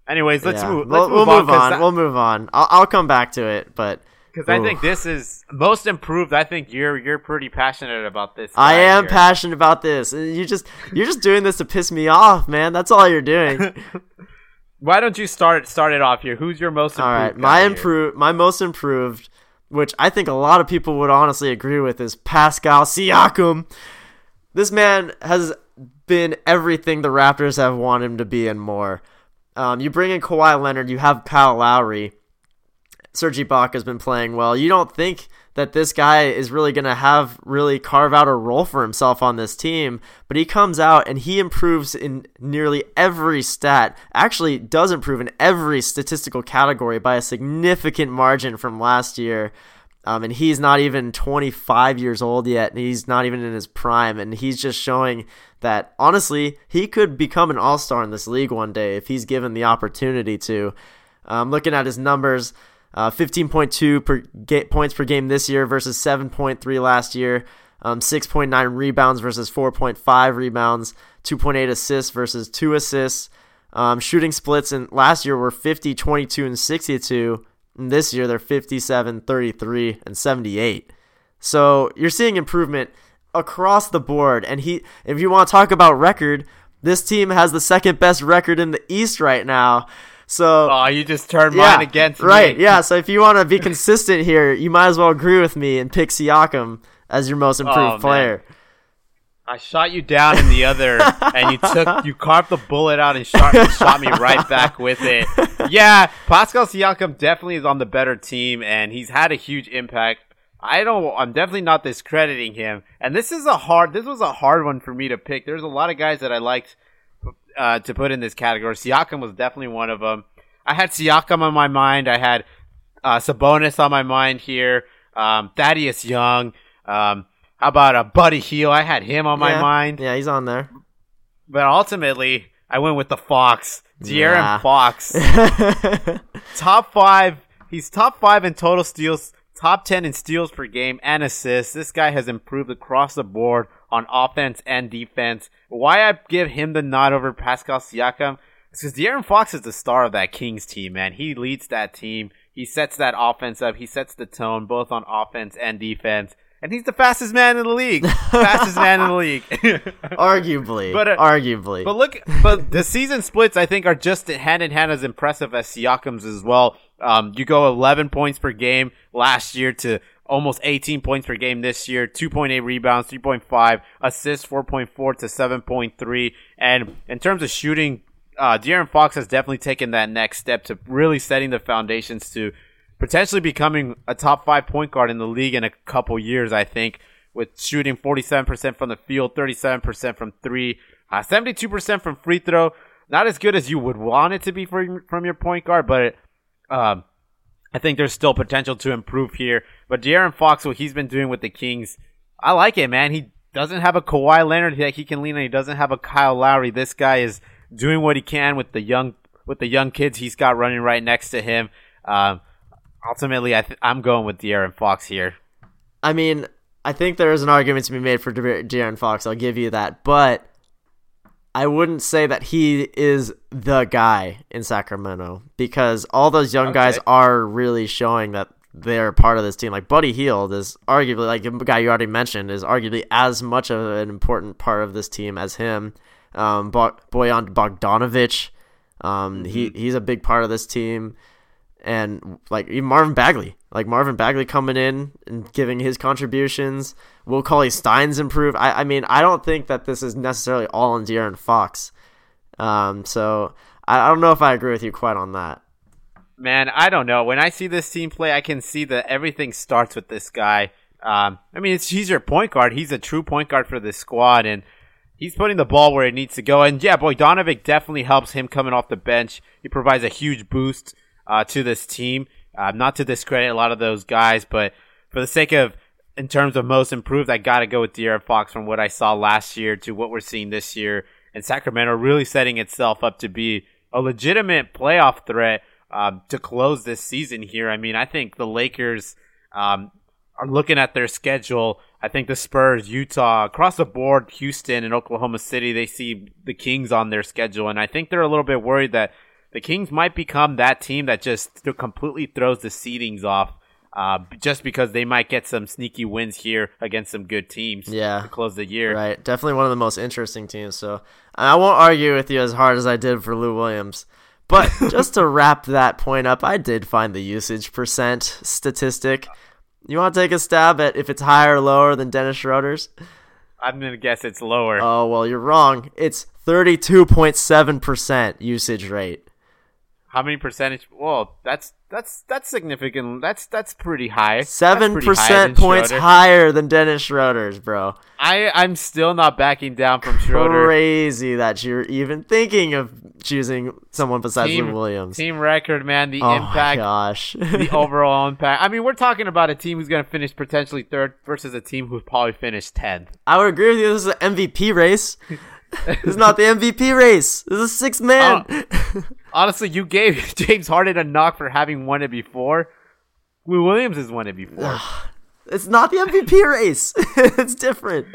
Anyways, let's Yeah. move. We'll, Let's we'll move, move on. on. We'll move on. I'll, I'll come back to it, but Because I think this is most improved. I think you're you're pretty passionate about this. I am here. passionate about this. Uh, you just you're just doing this to piss me off, man. That's all you're doing. Why don't you start start it off here? Who's your most all improved? right, my guy here? improve, my most improved, which I think a lot of people would honestly agree with, is Pascal Siakam. This man has been everything the Raptors have wanted him to be and more. Um, you bring in Kawhi Leonard, you have Kyle Lowry. Serge Ibaka's been playing well. You don't think that this guy is really going to have really carve out a role for himself on this team, but he comes out and he improves in nearly every stat. Actually, does improve in every statistical category by a significant margin from last year. Um, and he's not even 25 years old yet, and he's not even in his prime, and he's just showing that honestly he could become an all-star in this league one day if he's given the opportunity to. Um, looking at his numbers, uh, 15.2 per ga- points per game this year versus 7.3 last year. Um, 6.9 rebounds versus 4.5 rebounds. 2.8 assists versus 2 assists. Um, shooting splits in last year were 50, 22, and 62. And this year they're 57, 33, and 78. So you're seeing improvement across the board. And he, if you want to talk about record, this team has the second best record in the East right now. So Oh, you just turned mine against me. right, me. yeah. So if you want to be consistent here, you might as well agree with me and pick Siakam as your most improved Oh, man. player. I shot you down in the other, and you took you carved the bullet out and shot, shot me right back with it. Yeah, Pascal Siakam definitely is on the better team, and he's had a huge impact. I don't. I'm definitely not discrediting him, and this is a hard. This was a hard one for me to pick. There's a lot of guys that I liked uh, to put in this category. Siakam was definitely one of them. I had Siakam on my mind. I had uh, Sabonis on my mind here. Um, Thaddeus Young. Um, how about a Buddy Hield? I had him on my yeah. mind. Yeah, he's on there. But ultimately, I went with the Fox, De'Aaron Nah. Fox. top five. He's top five in total steals, top ten in steals per game and assists. This guy has improved across the board on offense and defense. Why I give him the nod over Pascal Siakam? Is because De'Aaron Fox is the star of that Kings team, man. He leads that team. He sets that offense up. He sets the tone both on offense and defense. And he's the fastest man in the league. fastest man in the league. arguably, But, uh, arguably. But look, but the season splits I think are just hand in hand as impressive as Siakam's as well. Um, you go 11 points per game last year to almost 18 points per game this year, 2.8 rebounds, 3.5 assists, 4.4 to 7.3. And in terms of shooting, uh, De'Aaron Fox has definitely taken that next step to really setting the foundations to potentially becoming a top five point guard in the league in a couple years, I think, with shooting 47% from the field, 37% from three, uh, 72% from free throw. Not as good as you would want it to be for, from your point guard, but um, I think there's still potential to improve here. But De'Aaron Fox, what he's been doing with the Kings, I like it, man. He doesn't have a Kawhi Leonard that he can lean on. He doesn't have a Kyle Lowry. This guy is doing what he can with the young with the young kids he's got running right next to him. Um, ultimately, I th- I'm going with De'Aaron Fox here. I mean, I think there is an argument to be made for De- De'Aaron Fox. I'll give you that, but I wouldn't say that he is the guy in Sacramento because all those young guys are really showing that they're part of this team. Like Buddy Hield is arguably like the guy you already mentioned is arguably as much of an important part of this team as him. Um, Bo- Boyan Bogdanovich, um, he he's a big part of this team and like even Marvin Bagley, like Marvin Bagley coming in and giving his contributions. Will Cauley Stein's improve. I, I mean, I don't think that this is necessarily all on De'Aaron Fox. Um, so I, I don't know if I agree with you quite on that. Man, I don't know. When I see this team play, I can see that everything starts with this guy. Um, I mean, he's your point guard. He's a true point guard for this squad, and he's putting the ball where it needs to go. And yeah, boy, Bogdanovic definitely helps him coming off the bench. He provides a huge boost uh, to this team. Uh, not to discredit a lot of those guys, but for the sake of in terms of most improved, I got to go with De'Aaron Fox from what I saw last year to what we're seeing this year. And Sacramento really setting itself up to be a legitimate playoff threat um, to close this season here. I mean, I think the Lakers um, are looking at their schedule. I think the Spurs, Utah, across the board, Houston and Oklahoma City, they see the Kings on their schedule. And I think they're a little bit worried that the Kings might become that team that just completely throws the seedings off. Uh, just because they might get some sneaky wins here against some good teams Yeah. to close the year. Right, definitely one of the most interesting teams. So I won't argue with you as hard as I did for Lou Williams. But just to wrap that point up, I did find the usage percent statistic. You want to take a stab at if it's higher or lower than Dennis Schroeder's? I'm gonna guess it's lower. Oh well, you're wrong. It's thirty-two point seven percent usage rate. How many percentage? Well, that's that's that's significant. That's that's pretty high. Seven percent points Schroeder. higher than Dennis Schroeder's, bro. I I'm still not backing down from Schroeder. Crazy that you're even thinking of choosing someone besides Team, Lou Williams. team record, man. The oh impact, gosh. the overall impact. I mean, we're talking about a team who's gonna finish potentially third versus a team who's probably finished tenth. I would agree with you. This is an MVP race. this is not the MVP race. This is six man. Oh. Honestly, you gave James Harden a knock for having won it before. Lou Williams has won it before. it's not the MVP race. it's different.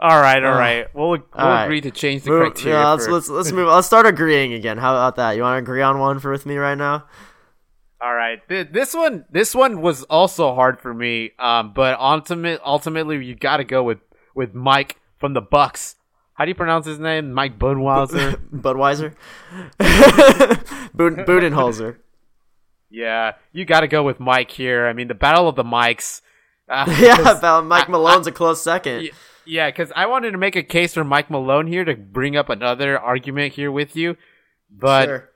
all right, all right. We'll we'll All right. agree to change the Move- criteria. yeah, let's, let's let's move. Let's start agreeing again. How about that? You want to agree on one for with me right now? All right, this one, this one was also hard for me. Um, but ultimate, ultimately, you got to go with with Mike from the Bucks. How do you pronounce his name? Mike Budweiser. Budweiser, Buden- Budenholzer. yeah, you got to go with Mike here. I mean, the battle of the mics. Uh, Yeah, Mike Malone's a close second. yeah, because I wanted to make a case for Mike Malone here to bring up another argument here with you, but Sure.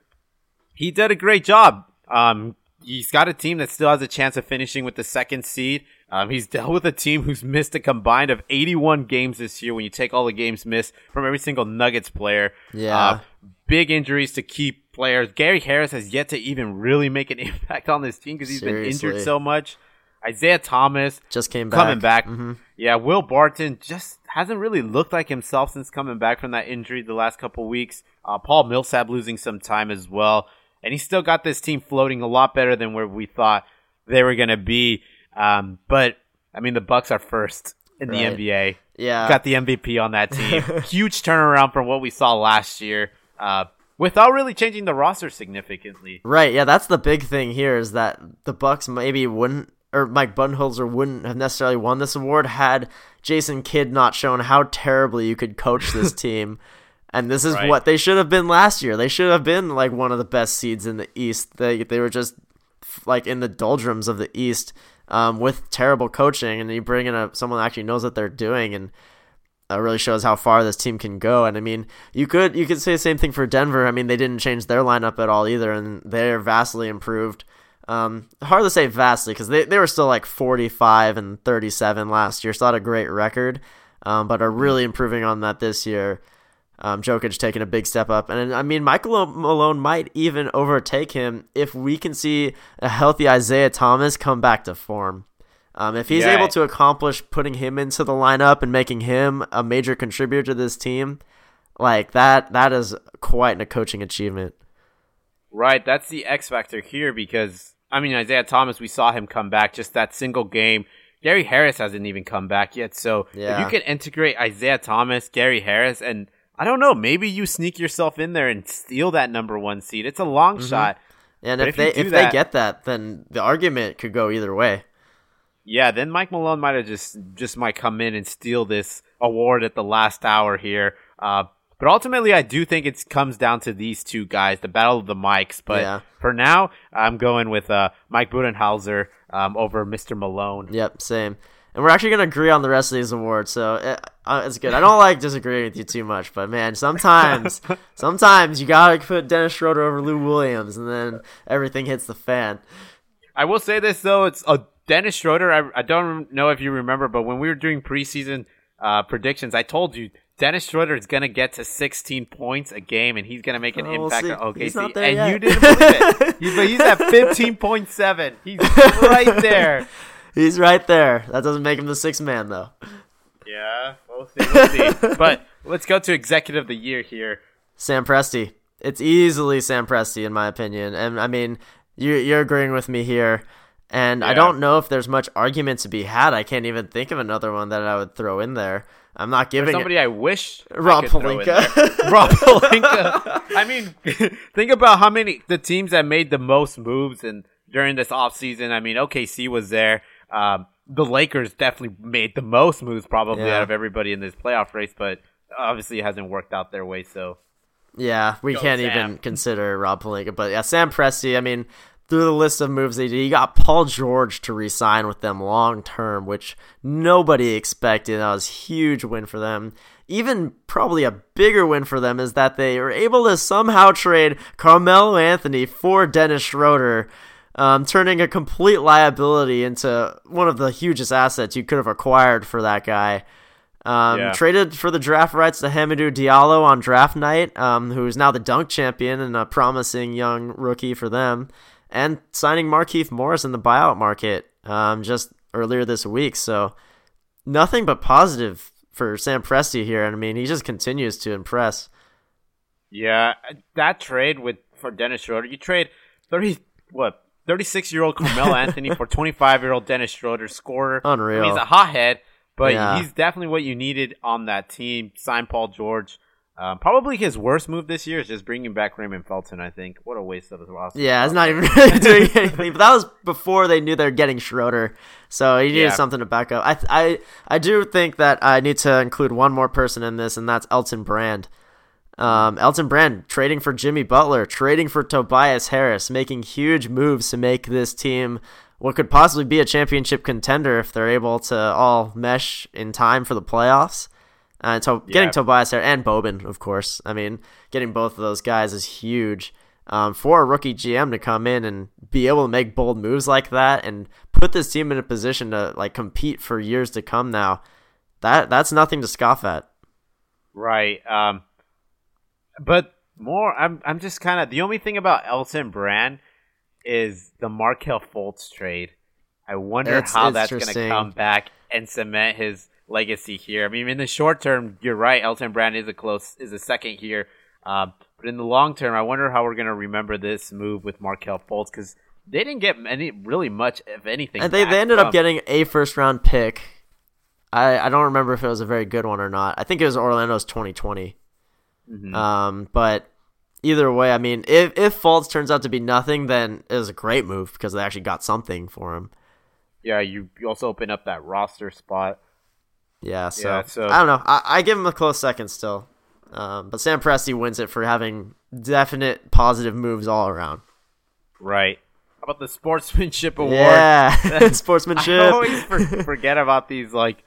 he did a great job. Um, he's got a team that still has a chance of finishing with the second seed. Um, he's dealt with a team who's missed a combined of 81 games this year when you take all the games missed from every single Nuggets player. Yeah. Uh, big injuries to key players. Gary Harris has yet to even really make an impact on this team because he's been injured so much. Isaiah Thomas Just came back. coming back. Mhm. Yeah, Will Barton just hasn't really looked like himself since coming back from that injury the last couple weeks. Uh, Paul Millsap losing some time as well, and he's still got this team floating a lot better than where we thought they were going to be. Um, but I mean, the Bucks are first in the NBA. Yeah. Got the MVP on that team. Huge turnaround from what we saw last year. Uh, without really changing the roster significantly. Right, yeah, that's the big thing here is that the Bucks maybe wouldn't or Mike Budenholzer wouldn't have necessarily won this award had Jason Kidd not shown how terribly you could coach this team. And this is Right. what they should have been last year. They should have been like one of the best seeds in the East. They they were just like in the doldrums of the East um, with terrible coaching, and you bring in a someone that actually knows what they're doing and uh, really shows how far this team can go. And I mean, you could you could say the same thing for Denver. I mean, they didn't change their lineup at all either, and they're vastly improved. Um, hard to say vastly because they, they were still like 45 and 37 last year, so not a great record, um, but are really improving on that this year. Um, Jokic taking a big step up, and I mean Michael Malone might even overtake him if we can see a healthy Isaiah Thomas come back to form. Um, if he's Yeah. able to accomplish putting him into the lineup and making him a major contributor to this team, like that, that is quite a coaching achievement. Right, that's the X factor here because I mean Isaiah Thomas, we saw him come back just that single game. Gary Harris hasn't even come back yet, so Yeah. if you can integrate Isaiah Thomas, Gary Harris, and I don't know, maybe you sneak yourself in there and steal that number one seed. It's a long Mm-hmm. shot. And if, if they if they get that, then the argument could go either way. Yeah, then Mike Malone might have just just might come in and steal this award at the last hour here. Uh, but ultimately, I do think it comes down to these two guys, the battle of the mics. But Yeah. for now, I'm going with uh, Mike Budenholzer um, over Mr. Malone. Yep, same. And we're actually gonna agree on the rest of these awards, so it, uh, it's good. I don't like disagreeing with you too much, but man, sometimes, sometimes you gotta put Dennis Schroeder over Lou Williams, and then everything hits the fan. I will say this though, it's a Dennis Schroeder. I, I don't know if you remember, but when we were doing preseason uh, predictions, I told you Dennis Schroeder is going to get to 16 points a game, and he's going to make an Oh, we'll impact see. on OKC. He's not there and yet. you didn't believe it. He's, but he's at 15.7. He's right there. He's right there. That doesn't make him the sixth man though. Yeah, we'll see. We'll see. but let's go to executive of the year here. Sam Presti. It's easily Sam Presti in my opinion, and I mean you you're agreeing with me here. And I don't know if there's much argument to be had. I can't even think of another one that I would throw in there. I'm not giving somebody it. I wish Rob I could throw in Pelinka. there. Rob Pelinka. I mean, think about how many the teams that made the most moves and during this offseason. I mean, OKC was there. Um, the Lakers definitely made the most moves probably Yeah. out of everybody in this playoff race, but obviously it hasn't worked out their way. So Yeah, we Go can't Sam. even consider Rob Pelinka. But yeah, Sam Presti, I mean, through the list of moves they did, you got Paul George to re-sign with them long term, which nobody expected. That was a huge win for them. Even probably a bigger win for them is that they were able to somehow trade Carmelo Anthony for Dennis Schroeder, um, turning a complete liability into one of the hugest assets you could have acquired for that guy. Um, Yeah. Traded for the draft rights to Hamidou Diallo on draft night, um, who is now the dunk champion and a promising young rookie for them, and signing Markieff Morris in the buyout market um, just earlier this week. So nothing but positive for Sam Presti here, and I mean he just continues to impress. yeah, that trade with for Dennis Schroeder, you trade thirty what thirty six year old Carmelo Anthony for twenty five year old Dennis Schroeder, scorer. I Unreal. mean, he's a hothead, but Yeah. he's definitely what you needed on that team. Sign Paul George. Um, probably his worst move this year is just bringing back Raymond Felton. I think what a waste of his roster. Yeah, it's not even really doing anything. But that was before they knew they were getting Schroeder, so he needed Yeah. something to back up. I, I, I do think that I need to include one more person in this, and that's Elton Brand. Um, Elton Brand trading for Jimmy Butler, trading for Tobias Harris, making huge moves to make this team what could possibly be a championship contender if they're able to all mesh in time for the playoffs. Uh, to- getting Tobias Harris and Boban, of course. I mean, getting both of those guys is huge. Um, for a rookie GM to come in and be able to make bold moves like that and put this team in a position to like compete for years to come now, that that's nothing to scoff at. Right. Um, but more, I'm I'm just kind of the only thing about Elton Brand is the Markelle Fultz trade. I wonder It's how that's going to come back and cement his legacy here. I mean, in the short term, you're right. Elton Brand is a close is a second here, um, but in the long term, I wonder how we're going to remember this move with Markelle Fultz because they didn't get any really much of anything. And they, they ended up getting a first round pick. I, I don't remember if it was a very good one or not. I think it was Orlando's 2020. Mhm. Um, but either way, I mean, if if Fultz turns out to be nothing, then it was a great move because they actually got something for him. yeah, you, you also open up that roster spot. Yeah, so, Yeah, so- I don't know. I, I give him a close second still. Um, but Sam Presti wins it for having definite positive moves all around. Right. How about the sportsmanship award? Yeah, sportsmanship. I always for, forget about these like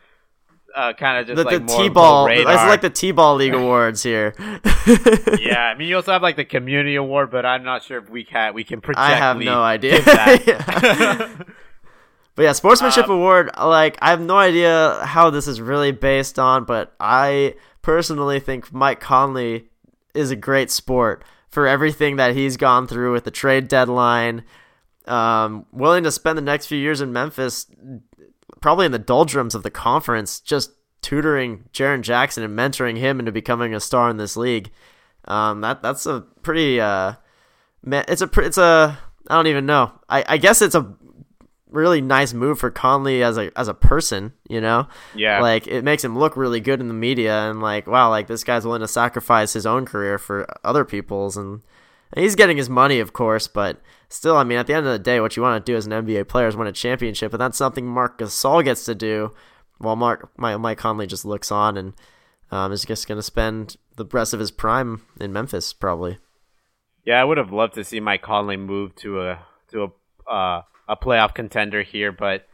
uh, kind of just the, like the more T-ball. It's radar. like the T-ball league awards here. yeah. I mean, you also have like the community award, but I'm not sure if we can we can project. I have no idea. But yeah, sportsmanship Um, award. Like I have no idea how this is really based on, but I personally think Mike Conley is a great sport for everything that he's gone through with the trade deadline. Um, willing to spend the next few years in Memphis, probably in the doldrums of the conference, just tutoring Jaren Jackson and mentoring him into becoming a star in this league. Um, that that's a pretty uh, ma- it's a it's a I don't even know. I, I guess it's a really nice move for Conley as a as a person, you know? yeah. Like it makes him look really good in the media and like wow, like this guy's willing to sacrifice his own career for other people's and he's getting his money of course, but still I mean at the end of the day what you want to do as an NBA player is win a championship and that's something Marc Gasol gets to do while Mark Mike Conley just looks on and um, is just going to spend the rest of his prime in Memphis probably. Yeah, I would have loved to see Mike Conley move to a to a uh, a playoff contender here, but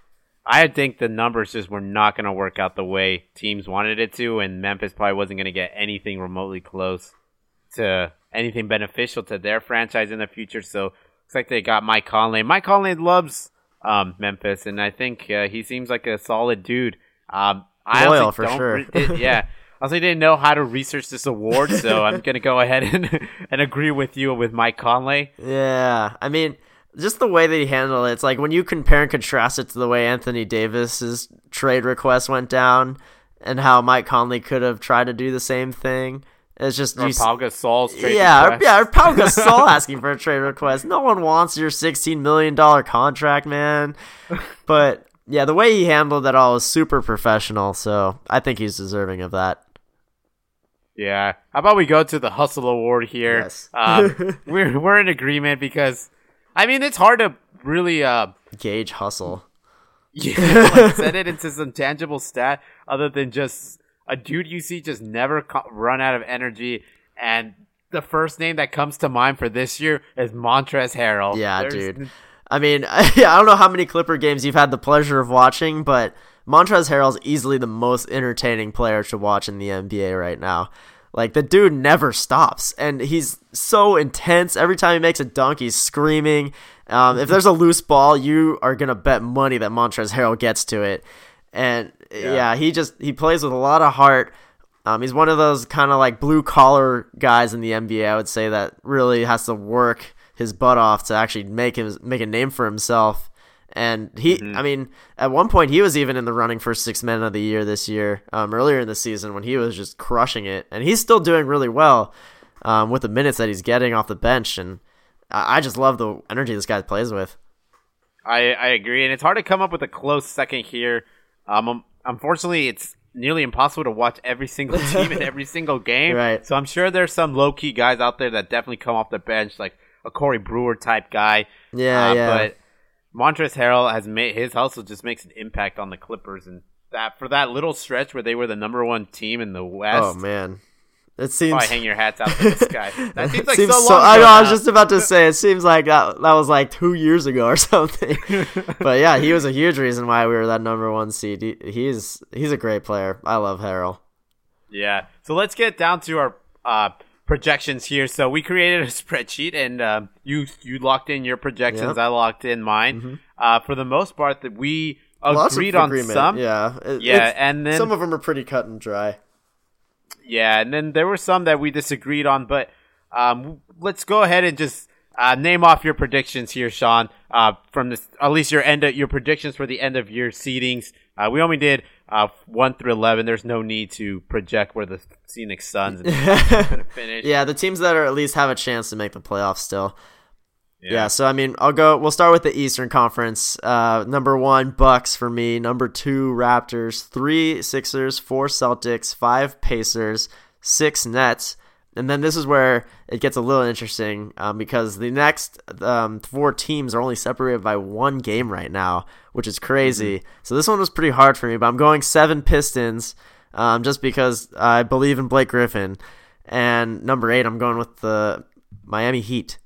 I think the numbers just were not going to work out the way teams wanted it to, and Memphis probably wasn't going to get anything remotely close to anything beneficial to their franchise in the future. So looks like they got Mike Conley. Mike Conley loves um, Memphis, and I think uh, he seems like a solid dude. Um, I Loyal, for sure. re- it- yeah. I also didn't know how to research this award, so I'm gonna go ahead and and agree with you with Mike Conley. Yeah, I mean, just the way that he handled it. It's like when you compare and contrast it to the way Anthony Davis's trade request went down, and how Mike Conley could have tried to do the same thing. It's just Or you, Paul Gasol's trade yeah, request. yeah, or Pau Gasol asking for a trade request. No one wants your sixteen million dollar contract, man. But yeah, the way he handled that all was super professional. So I think he's deserving of that. Yeah. How about we go to the Hustle Award here? Yes. um, we're we're in agreement because, I mean, it's hard to really uh, Gauge hustle. yeah, like set it into some tangible stat other than just a dude you see just never co- run out of energy. And the first name that comes to mind for this year is Montrezl Harrell. Yeah, There's- dude. I mean, I don't know how many Clipper games you've had the pleasure of watching, but Montrezl Harrell's easily the most entertaining player to watch in the NBA right now. Like the dude never stops, and he's so intense. Every time he makes a dunk, he's screaming. Um, if there's a loose ball, you are gonna bet money that Montrezl Harrell gets to it. And yeah, he just he plays with a lot of heart. Um, he's one of those kind of like blue collar guys in the NBA. I would say that really has to work his butt off to actually make him make a name for himself. And he, I mean, at one point he was even in the running for six men of the year this year. Um, earlier in the season when he was just crushing it, and he's still doing really well um, with the minutes that he's getting off the bench. And I, I just love the energy this guy plays with. I, I agree, and it's hard to come up with a close second here. Um, um, unfortunately, it's nearly impossible to watch every single team in every single game. Right. So I'm sure there's some low key guys out there that definitely come off the bench, like a Corey Brewer type guy. Yeah, Uh, yeah. But Montrezl Harrell has made his hustle just makes an impact on the Clippers, and that for that little stretch where they were the number one team in the West. oh man, it seems. Probably hang your hats out to this guy. That seems like Seems so so- long I ago know. I was just about to say. It seems like that that was like two years ago or something. but yeah, he was a huge reason why we were that number one seed. He, he's he's a great player. I love Harrell. Yeah. So let's get down to our uh, projections here. So we created a spreadsheet, and uh, you you locked in your projections. Yep. Mm-hmm. I locked in mine. Uh, for the most part, that we agreed on agreement, some. Yeah, It- Yeah, and then some of them are pretty cut and dry. Yeah, and then there were some that we disagreed on. But um, let's go ahead and just uh, name off your predictions here, Sean. Uh, from this, at least your end of your predictions for the end of year seedings. Uh, we only did uh, one through eleven. There's no need to project where the Phoenix Suns are going to finish. Yeah, the teams that are at least have a chance to make the playoffs still. Yeah. so I mean, I'll go. We'll start with the Eastern Conference. Uh, number one, Bucks for me. Number two, Raptors. Three, Sixers. Four, Celtics. Five, Pacers. Six, Nets. And then this is where it gets a little interesting um, because the next um, four teams are only separated by one game right now, which is crazy. So this one was pretty hard for me, but I'm going seven Pistons um, just because I believe in Blake Griffin. And number eight, I'm going with the Miami Heat.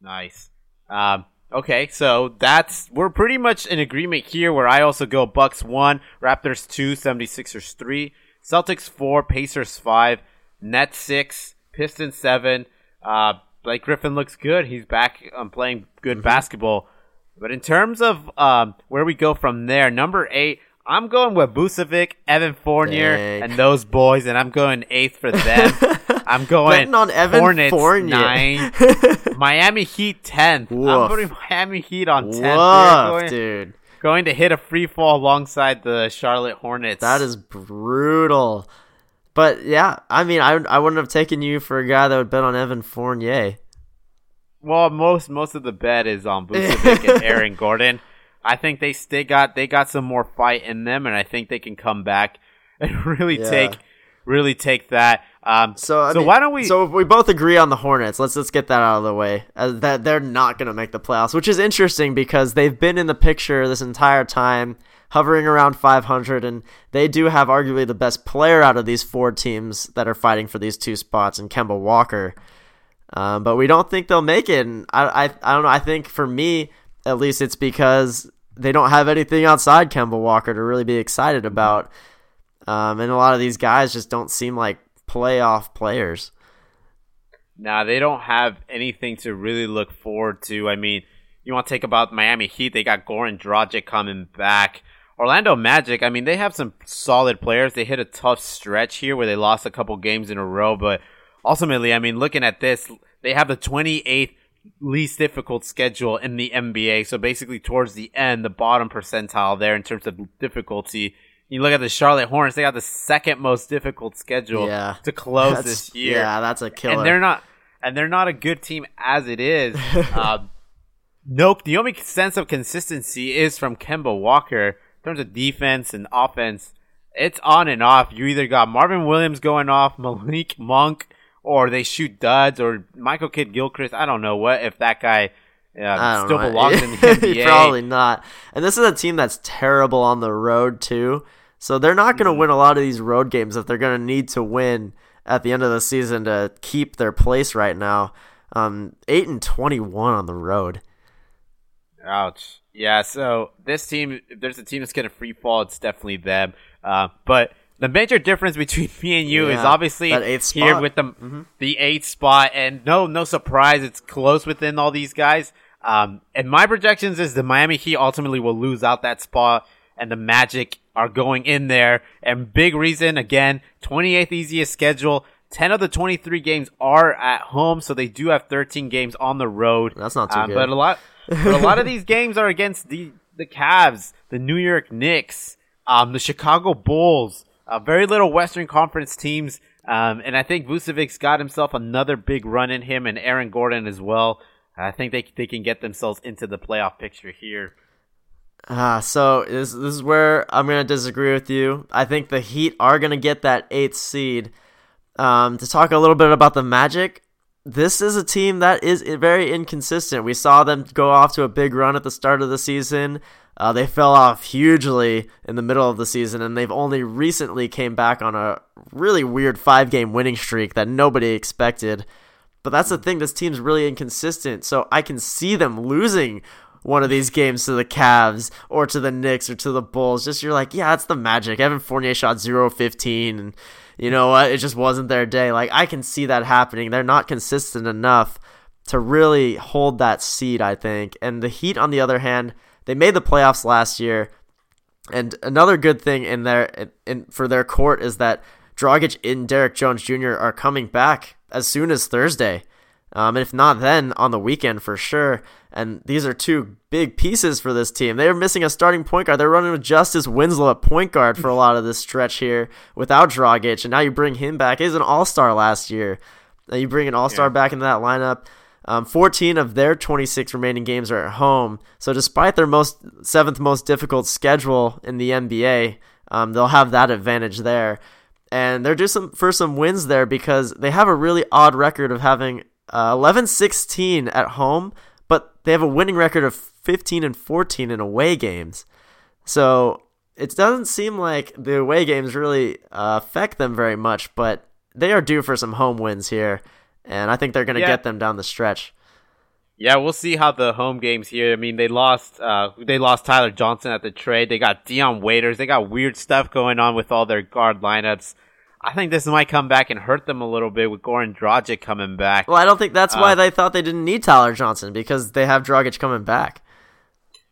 Nice. Um, okay, so that's we're pretty much in agreement here. Where I also go Bucks one, Raptors two, 76ers three, Celtics four, Pacers five, Nets six, Pistons seven. Uh, Blake Griffin looks good. He's back um, playing good Mm-hmm. basketball. But in terms of um, where we go from there, number eight, I'm going with Vucevic, Evan Fournier, Dang. and those boys, and I'm going eighth for them. I'm going Betting on Evan Hornets Fournier. nine, Miami Heat 10th. I'm putting Miami Heat on 10th. They're Woof, going, dude. going to hit a free fall alongside the Charlotte Hornets. That is brutal. But yeah, I mean, I, I wouldn't have taken you for a guy that would bet on Evan Fournier. well, most most of the bet is on Vucevic and Aaron Gordon. I think they they got they got some more fight in them, and I think they can come back and really Yeah. take really take that. Um, So, I so mean, why don't we? So if we both agree on the Hornets. Let's let's get that out of the way. Uh, that they're not going to make the playoffs, which is interesting because they've been in the picture this entire time, hovering around 500, and they do have arguably the best player out of these four teams that are fighting for these two spots, and Kemba Walker. Um, but we don't think they'll make it. And I, I I don't know. I think for me, at least, it's because they don't have anything outside Kemba Walker to really be excited about. Um, and a lot of these guys just don't seem like playoff players. Nah, they don't have anything to really look forward to. I mean, you want to take about Miami Heat? They got Goran Dragic coming back. Orlando Magic, I mean, they have some solid players. They hit a tough stretch here where they lost a couple games in a row, but ultimately, I mean, looking at this, they have the 28th least difficult schedule in the NBA. So basically, towards the end, the bottom percentile there in terms of difficulty. You look at the Charlotte Hornets; they got the second most difficult schedule Yeah. to close That's- this year Yeah, that's a killer. and they're not and they're not a good team as it is. uh, no, the only sense of consistency is from Kemba Walker in terms of defense and offense. It's on and off. You either got Marvin Williams going off, Malik Monk, or they shoot duds, or Michael Kidd Gilchrist. I don't know what if that guy uh, still know. belongs in the NBA. Probably not. And this is a team that's terrible on the road too. So they're not going to mm-hmm. win a lot of these road games if they're going to need to win at the end of the season to keep their place right now. Um, eight and twenty-one on the road. Ouch. Yeah. So this team, if there's a team that's going to free fall, it's definitely them. Uh, but the major difference between me and you yeah, is obviously here with the mm-hmm. the eighth spot, and no, no surprise, it's close within all these guys. Um, and my projections is the Miami Heat ultimately will lose out that spot, and the Magic are going in there. And big reason again, 28th easiest schedule. 10 of the 23 games are at home, so they do have 13 games on the road. That's not too um, good. But a lot, but a lot of these games are against the the Cavs, the New York Knicks, um, the Chicago Bulls. Uh, very little Western Conference teams, um, and I think Vucevic's got himself another big run in him, and Aaron Gordon as well. I think they they can get themselves into the playoff picture here. Uh, so this this is where I'm gonna disagree with you. I think the Heat are gonna get that eighth seed. Um, to talk a little bit about the Magic, this is a team that is very inconsistent. We saw them go off to a big run at the start of the season. Uh, they fell off hugely in the middle of the season, and they've only recently came back on a really weird five-game winning streak that nobody expected. But that's the thing; this team's really inconsistent. So I can see them losing one of these games to the Cavs or to the Knicks or to the Bulls. Just you're like, yeah, it's the Magic. Evan Fournier shot 0 15 and you know what? It just wasn't their day. Like I can see that happening. They're not consistent enough to really hold that seed, I think. And the Heat, on the other hand, they made the playoffs last year. And another good thing in their in, in for their court is that Dragic and Derrick Jones Jr. are coming back as soon as Thursday. Um, and if not then, on the weekend for sure. And these are two big pieces for this team. They're missing a starting point guard. They're running with Justice Winslow at point guard for a lot of this stretch here without Dragic. And now you bring him back. He's an all star last year. And you bring an all star yeah. back into that lineup. Um, 14 of their 26 remaining games are at home. So despite their most seventh most difficult schedule in the NBA, um, they'll have that advantage there. And they're just some, for some wins there because they have a really odd record of having uh, 11 16 at home, they have a winning record of 15 and 14 in away games. So it doesn't seem like the away games really uh, affect them very much, but they are due for some home wins here, and I think they're going to yeah. get them down the stretch. Yeah, we'll see how the home games here. I mean, they lost uh, they lost Tyler Johnson at the trade. They got Dion Waiters. They got weird stuff going on with all their guard lineups. I think this might come back and hurt them a little bit with Goran Dragic coming back. Well, I don't think that's uh, why they thought they didn't need Tyler Johnson because they have Dragic coming back.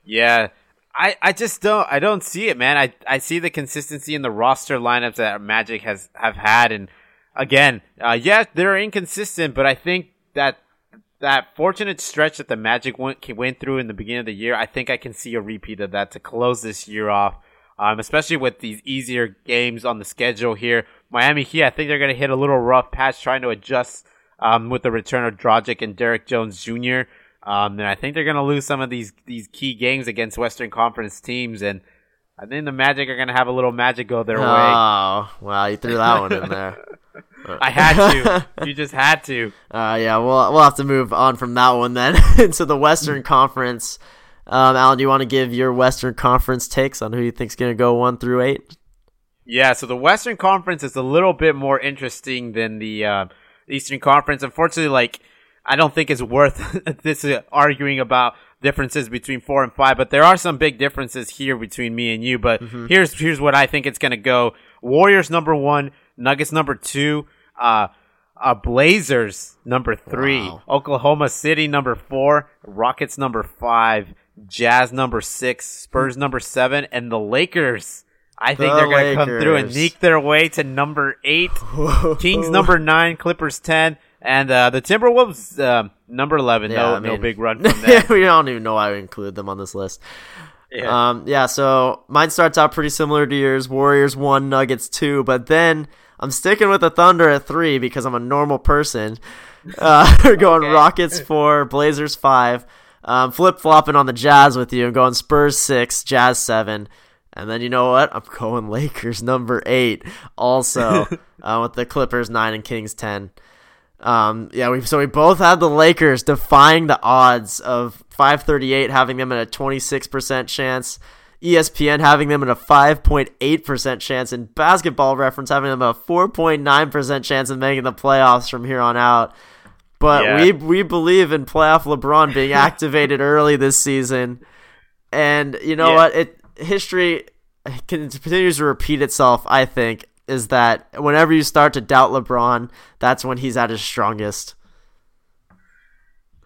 Yeah, I, I just don't I don't see it, man. I, I see the consistency in the roster lineups that Magic has have had, and again, uh, yeah, they're inconsistent, but I think that that fortunate stretch that the Magic went went through in the beginning of the year, I think I can see a repeat of that to close this year off. Um, especially with these easier games on the schedule here. Miami Heat, I think they're going to hit a little rough patch trying to adjust um, with the return of Dragic and Derrick Jones Jr. Um, and I think they're going to lose some of these these key games against Western Conference teams. And I think the Magic are going to have a little magic go their oh, way. Oh, wow, you threw that one in there. I had to. You just had to. Uh, yeah, we'll we'll have to move on from that one then into the Western Conference. Um, Alan, do you want to give your Western Conference takes on who you think's going to go one through eight? Yeah, so the Western Conference is a little bit more interesting than the uh, Eastern Conference. Unfortunately, like I don't think it's worth this uh, arguing about differences between four and five, but there are some big differences here between me and you. But mm-hmm. here's here's what I think it's gonna go: Warriors number one, Nuggets number two, uh, uh Blazers number three, wow. Oklahoma City number four, Rockets number five, Jazz number six, Spurs number seven, and the Lakers I think the they're going to come through and sneak their way to number eight. Kings number nine, Clippers ten, and uh, the Timberwolves uh, number eleven. Yeah, no, I mean, no big run from them. we don't even know why we include them on this list. Yeah. Um, yeah. So mine starts out pretty similar to yours. Warriors one, Nuggets two, but then I'm sticking with the Thunder at three because I'm a normal person. Uh, we're going okay. Rockets four, Blazers five. um, flip flopping on the Jazz with you. I'm going Spurs six, Jazz seven. And then you know what? I'm going Lakers number eight, also uh, with the Clippers nine and Kings ten. Um, yeah, we so we both had the Lakers defying the odds of 538 having them at a 26% chance, ESPN having them at a 5.8% chance, and Basketball Reference having them a 4.9% chance of making the playoffs from here on out. But Yeah. we we believe in playoff LeBron being activated early this season, and you know Yeah. what? It history continues to repeat itself. I think is that whenever you start to doubt LeBron, that's when he's at his strongest.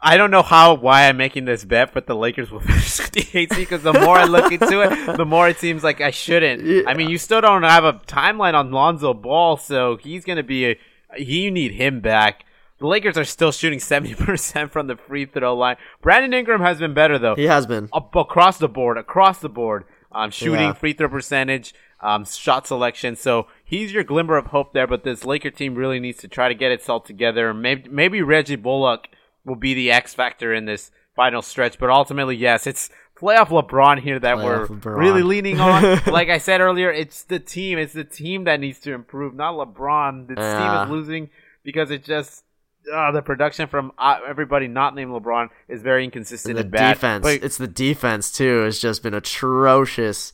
I don't know how why I'm making this bet, but the Lakers will finish with the seed because the more I look into it, the more it seems like I shouldn't. Yeah. I mean, you still don't have a timeline on Lonzo Ball, so he's going to be a. You need him back. The Lakers are still shooting 70% from the free throw line. Brandon Ingram has been better though. He has been. Up across the board, across the board. Um, shooting, Yeah. free throw percentage, um, shot selection. So he's your glimmer of hope there. But this Laker team really needs to try to get itself together. Maybe maybe Reggie Bullock will be the X factor in this final stretch. But ultimately, yes, it's playoff LeBron here that Playoff we're LeBron. really leaning on. like I said earlier, it's the team. It's the team that needs to improve, not LeBron. The team is losing because it just. Uh, the production from uh, everybody not named LeBron is very inconsistent And the defense. But- It's the defense too. Has just been atrocious.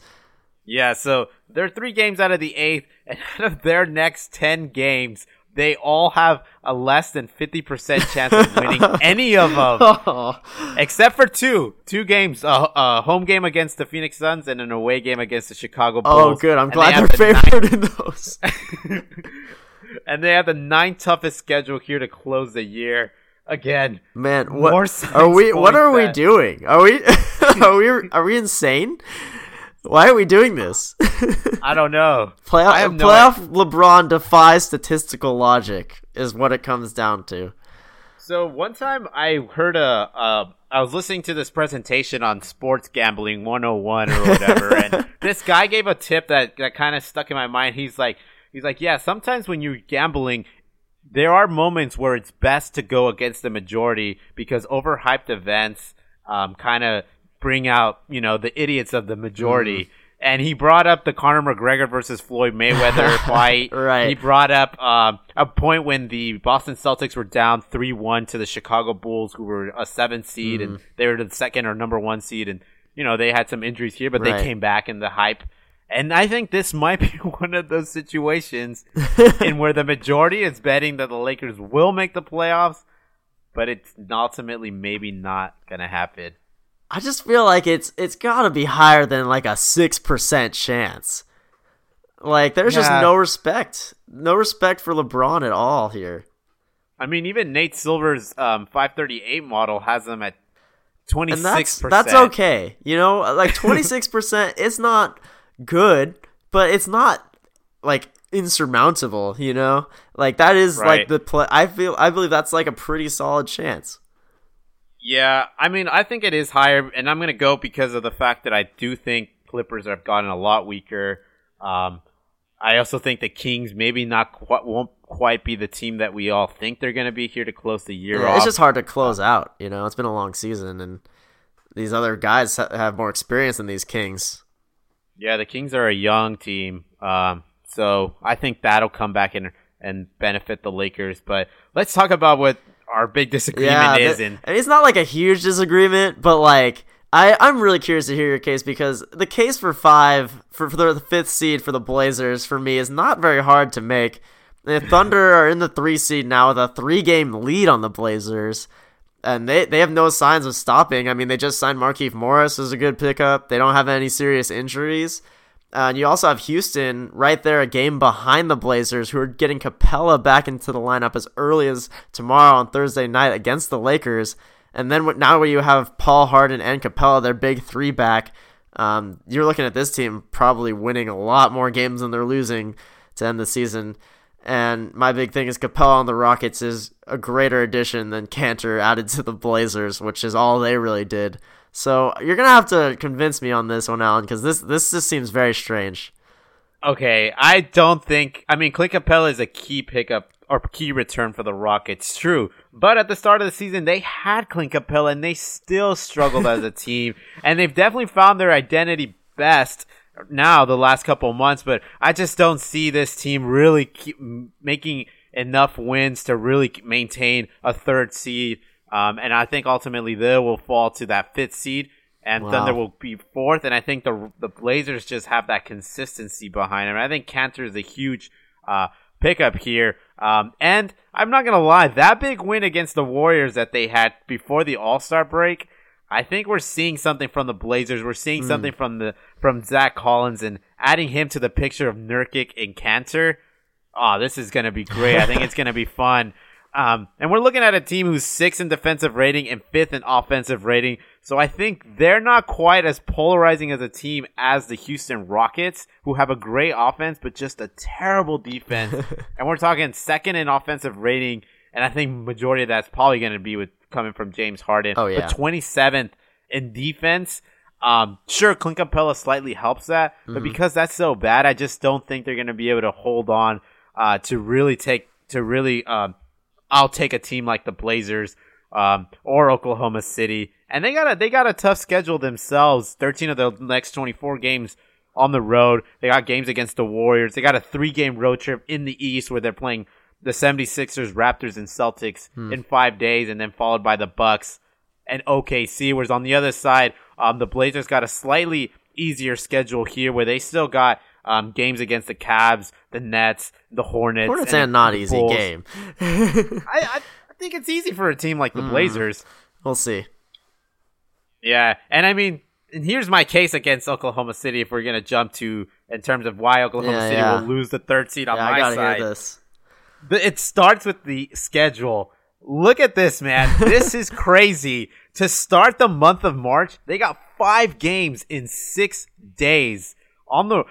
yeah, so they're three games out of the eighth, and out of their next ten games, they all have a less than fifty percent chance of winning any of them, Oh, except for two. Two games: a, a home game against the Phoenix Suns and an away game against the Chicago Bulls. oh good. I'm glad they they're the favored in those. And they have the ninth toughest schedule here to close the year. Again, Man, what are we? What are we doing? Are we? are we? Are we insane? Why are we doing this? I don't know. I playoff no playoff LeBron defies statistical logic. Is what it comes down to. So one time I heard a, uh, was listening to this presentation on sports gambling 101 or whatever, and this guy gave a tip that, that kind of stuck in my mind. He's like, he's like, yeah, sometimes when you're gambling, there are moments where it's best to go against the majority because overhyped events, um, kind of bring out, you know, the idiots of the majority. And he brought up the Conor McGregor versus Floyd Mayweather fight. Right. He brought up um, a point when the Boston Celtics were down 3 1 to the Chicago Bulls, who were a seven seed, and they were the second or number one seed. And, you know, they had some injuries here, but Right. they came back in the hype. And I think this might be one of those situations in where the majority is betting that the Lakers will make the playoffs, but it's ultimately maybe not going to happen. I just feel like it's it's got to be higher than like a six percent chance. Like there's just no respect, no respect for LeBron at all here. I mean, even Nate Silver's um, 538 model has them at 26%. and that's that's okay. You know, like twenty six percent. It's not good, but it's not like insurmountable. You know, like that is Right. like the play. I feel I believe that's like a pretty solid chance. Yeah, I mean, I think it is higher, and I'm going to go because of the fact that I do think Clippers have gotten a lot weaker. Um, I also think the Kings maybe not quite, won't quite be the team that we all think they're going to be here to close the year Yeah, off. it's just hard to close out. You know, it's been a long season, and these other guys have more experience than these Kings. Yeah, the Kings are a young team, um, so I think that'll come back and and benefit the Lakers. But let's talk about what our big disagreement yeah, is. and it's not like a huge disagreement, but like I I'm really curious to hear your case because the case for five for, for the fifth seed for the Blazers for me is not very hard to make. The Thunder are in the three seed now with a three game lead on the Blazers. And they, they have no signs of stopping. I mean, they just signed Markieff Morris as a good pickup. They don't have any serious injuries. Uh, and you also have Houston right there, a game behind the Blazers, who are getting Capela back into the lineup as early as tomorrow on Thursday night against the Lakers. And then now where you have Paul Harden and Capela, their big three back, um, you're looking at this team probably winning a lot more games than they're losing to end the season. And my big thing is Capela on the Rockets is a greater addition than Kanter added to the Blazers, which is all they really did. So you're gonna have to convince me on this one, Alan, because this this just seems very strange. Okay, I don't think. I mean, Clint Capela is a key pickup or key return for the Rockets. True, but at the start of the season, they had Clint Capela, and they still struggled as a team, and they've definitely found their identity best now the last couple months. But I just don't see this team really keep making enough wins to really maintain a third seed. Um, and I think ultimately they will fall to that fifth seed and wow. Thunder will be fourth. And I think the the Blazers just have that consistency behind them. I think Kanter is a huge uh, pickup here. Um, and I'm not gonna lie, that big win against the Warriors that they had before the All Star break, I think we're seeing something from the Blazers. We're seeing mm. something from the from Zach Collins and adding him to the picture of Nurkic and Kanter. Oh, this is gonna be great. I think it's gonna be fun. Um, and we're looking at a team who's sixth in defensive rating and fifth in offensive rating. So I think they're not quite as polarizing as a team as the Houston Rockets, who have a great offense but just a terrible defense. and we're talking second in offensive rating, and I think majority of that's probably going to be with coming from James Harden. Oh yeah, but 27th in defense. Um, sure, Clint Capela slightly helps that, but mm-hmm. because that's so bad, I just don't think they're going to be able to hold on uh, to really take to really. Um, I'll take a team like the Blazers um, or Oklahoma City, and they got a they got a tough schedule themselves. Thirteen of the next twenty four games on the road. They got games against the Warriors. They got a three game road trip in the East where they're playing the 76ers, Raptors, and Celtics hmm. in five days, and then followed by the Bucks and OKC. Whereas on the other side, um, the Blazers got a slightly easier schedule here where they still got um, games against the Cavs, the Nets, the Hornets. Hornets and, not easy Bulls. game. I, I, think it's easy for a team like the mm, Blazers. We'll see. Yeah, and I mean, and here's my case against Oklahoma City. If we're gonna jump to in terms of why Oklahoma yeah, City yeah. will lose the third seed on yeah, my I gotta side. Hear this. It starts with the schedule. Look at this, man. this is crazy. To start the month of March, they got five games in six days on the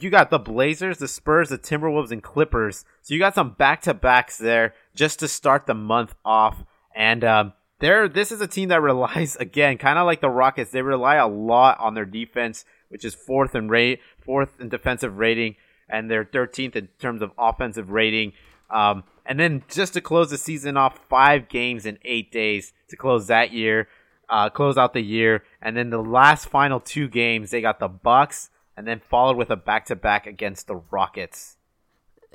you got the Blazers, the Spurs, the Timberwolves, and Clippers. So you got some back to backs there just to start the month off. And um, there, this is a team that relies again, kind of like the Rockets. They rely a lot on their defense, which is fourth in rate, fourth in defensive rating, and they're 13th in terms of offensive rating. Um, and then just to close the season off, five games in eight days to close that year, uh, close out the year, and then the last final two games they got the Bucks and then followed with a back to back against the Rockets.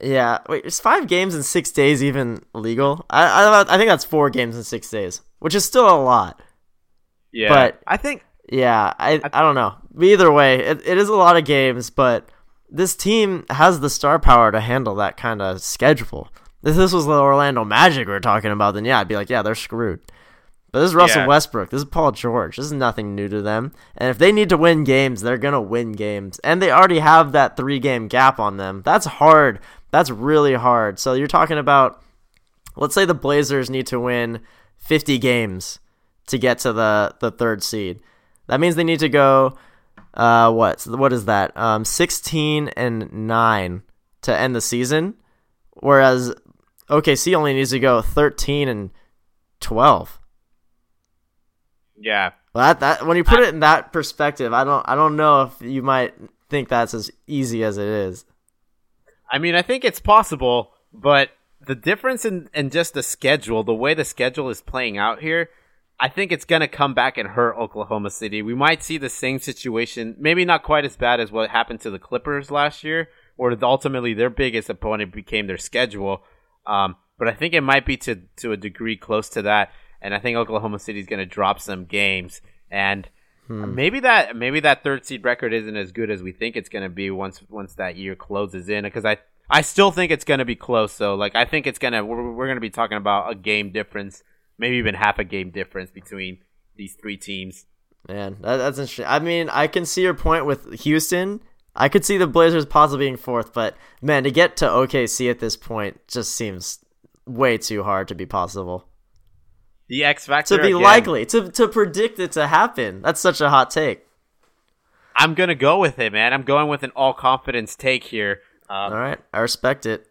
Yeah, wait, is five games in six days even legal? I, I I think that's four games in six days, which is still a lot. Yeah, but I think yeah, I I don't know. Either way, it, it is a lot of games, but this team has the star power to handle that kind of schedule. If this was the Orlando Magic we are talking about, then yeah, I'd be like, yeah, they're screwed. But this is Russell yeah. Westbrook. This is Paul George. This is nothing new to them. And if they need to win games, they're going to win games. And they already have that three game gap on them. That's hard. That's really hard. So you're talking about, let's say the Blazers need to win 50 games to get to the, the third seed. That means they need to go, uh, what? What is that? Um, 16 and 9 to end the season. Whereas OKC only needs to go 13 and 12. Yeah. Well, that that when you put I, it in that perspective, I don't I don't know if you might think that's as easy as it is. I mean, I think it's possible, but the difference in, in just the schedule, the way the schedule is playing out here, I think it's going to come back and hurt Oklahoma City. We might see the same situation, maybe not quite as bad as what happened to the Clippers last year, where ultimately their biggest opponent became their schedule. Um, but I think it might be to to a degree close to that and I think Oklahoma City is going to drop some games, and hmm. maybe that maybe that third seed record isn't as good as we think it's going to be once once that year closes in. Because I I still think it's going to be close. So like I think it's gonna we're, we're going to be talking about a game difference, maybe even half a game difference between these three teams. Man, that, that's interesting. I mean, I can see your point with Houston. I could see the Blazers possibly being fourth, but man, to get to OKC at this point just seems way too hard to be possible. The X factor to be again. likely to to predict it to happen. That's such a hot take. I'm gonna go with it, man. I'm going with an all confidence take here. Um, all right, I respect it.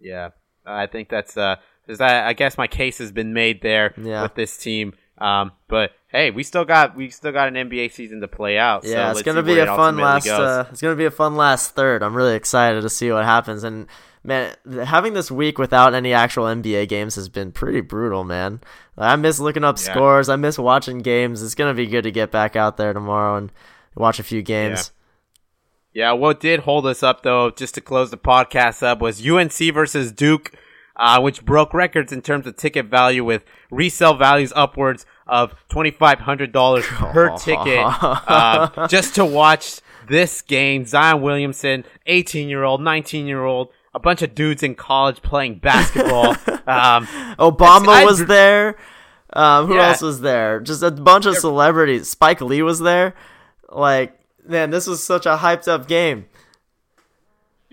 Yeah, I think that's uh, because I, I guess my case has been made there yeah. with this team. Um, but hey, we still got we still got an NBA season to play out. Yeah, so it's gonna be a fun last. Uh, it's gonna be a fun last third. I'm really excited to see what happens and man, having this week without any actual NBA games has been pretty brutal, man. I miss looking up Yeah. scores. I miss watching games. It's gonna be good to get back out there tomorrow and watch a few games. Yeah, what did hold us up though, just to close the podcast up, was UNC versus Duke, uh, which broke records in terms of ticket value with resale values upwards of twenty five hundred dollars per ticket, uh, just to watch this game. Zion Williamson, eighteen year old, nineteen year old, a bunch of dudes in college playing basketball. um, Obama I- was there. Um, who Yeah. else was there? Just a bunch of celebrities. Spike Lee was there. Like, man, this was such a hyped up game.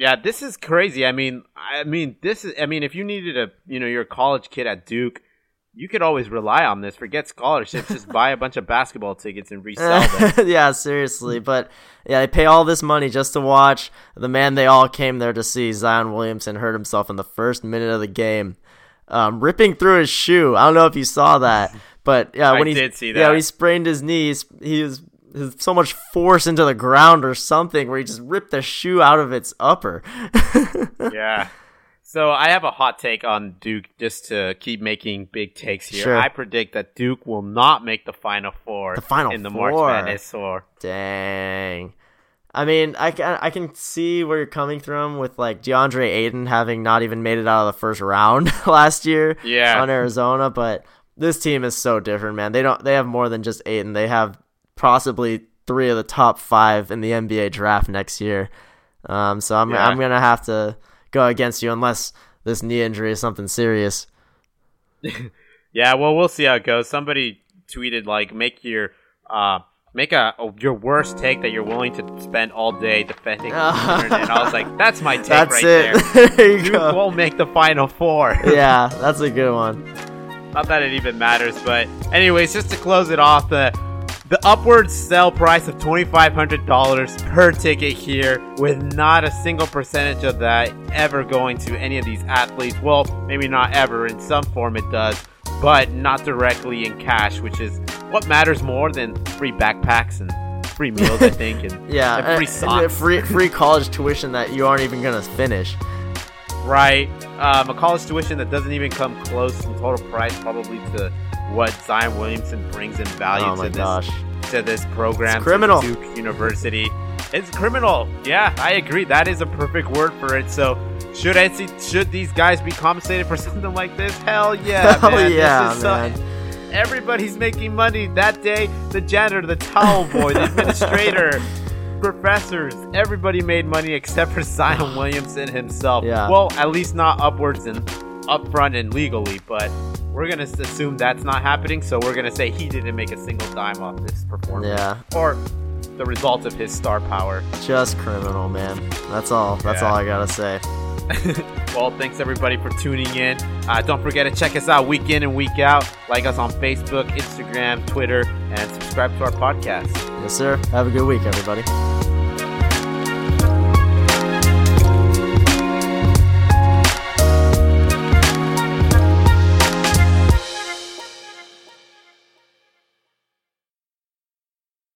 Yeah, this is crazy. I mean, I mean, this is. I mean, if you needed a, you know, you're a college kid at Duke, you could always rely on this. Forget scholarships, just buy a bunch of basketball tickets and resell them. yeah, seriously. But yeah, they pay all this money just to watch the man they all came there to see. Zion Williamson hurt himself in the first minute of the game, um, ripping through his shoe. I don't know if you saw that, but yeah, I when he did see Yeah, that. when he sprained his knees. He was. So much force into the ground or something where he just ripped the shoe out of its upper. yeah. So I have a hot take on Duke, just to keep making big takes here. Sure. I predict that Duke will not make the Final Four The Final in the March Madness. Or Dang. I mean, I can I can see where you're coming from with like DeAndre Ayton having not even made it out of the first round last year Yeah. on Arizona, but this team is so different, man. They don't they have more than just Ayton. They have possibly three of the top five in the NBA draft next year. Um, so I'm Yeah. I'm gonna have to go against you unless this knee injury is something serious. Yeah, well, we'll see how it goes. Somebody tweeted like, make your uh, make a, a- your worst take that you're willing to spend all day defending. and I was like, that's my take That's right it. there. there you Duke go. won't make the final four. Yeah, that's a good one. Not that it even matters, but anyways, just to close it off, the the upward sell price of twenty five hundred dollars per ticket here, with not a single percentage of that ever going to any of these athletes. Well, maybe not ever. In some form, it does, but not directly in cash, which is what matters more than free backpacks and free meals, I think, and Yeah, and free socks. and free free college tuition that you aren't even gonna finish. Right. Um, a college tuition that doesn't even come close in total price, probably to what Zion Williamson brings in value Oh to this gosh, to this program. It's criminal. Duke University. It's criminal. Yeah, I agree. That is a perfect word for it. So. Should NC, should these guys be compensated for something like this? Hell yeah, Hell man. This yeah, is so- man. everybody's making money that day. The janitor, the towel boy, the administrator, professors, everybody made money except for Zion Williamson himself. Yeah. Well, at least not upwards and upfront and legally, but we're gonna assume that's not happening. So we're gonna say he didn't make a single dime off this performance, Yeah, or the result of his star power. just criminal, man. That's all. That's Yeah. all I gotta say. well, thanks everybody for tuning in. Uh, don't forget to check us out week in and week out. Like us on Facebook, Instagram, Twitter, and subscribe to our podcast. Yes, sir. Have a good week, everybody.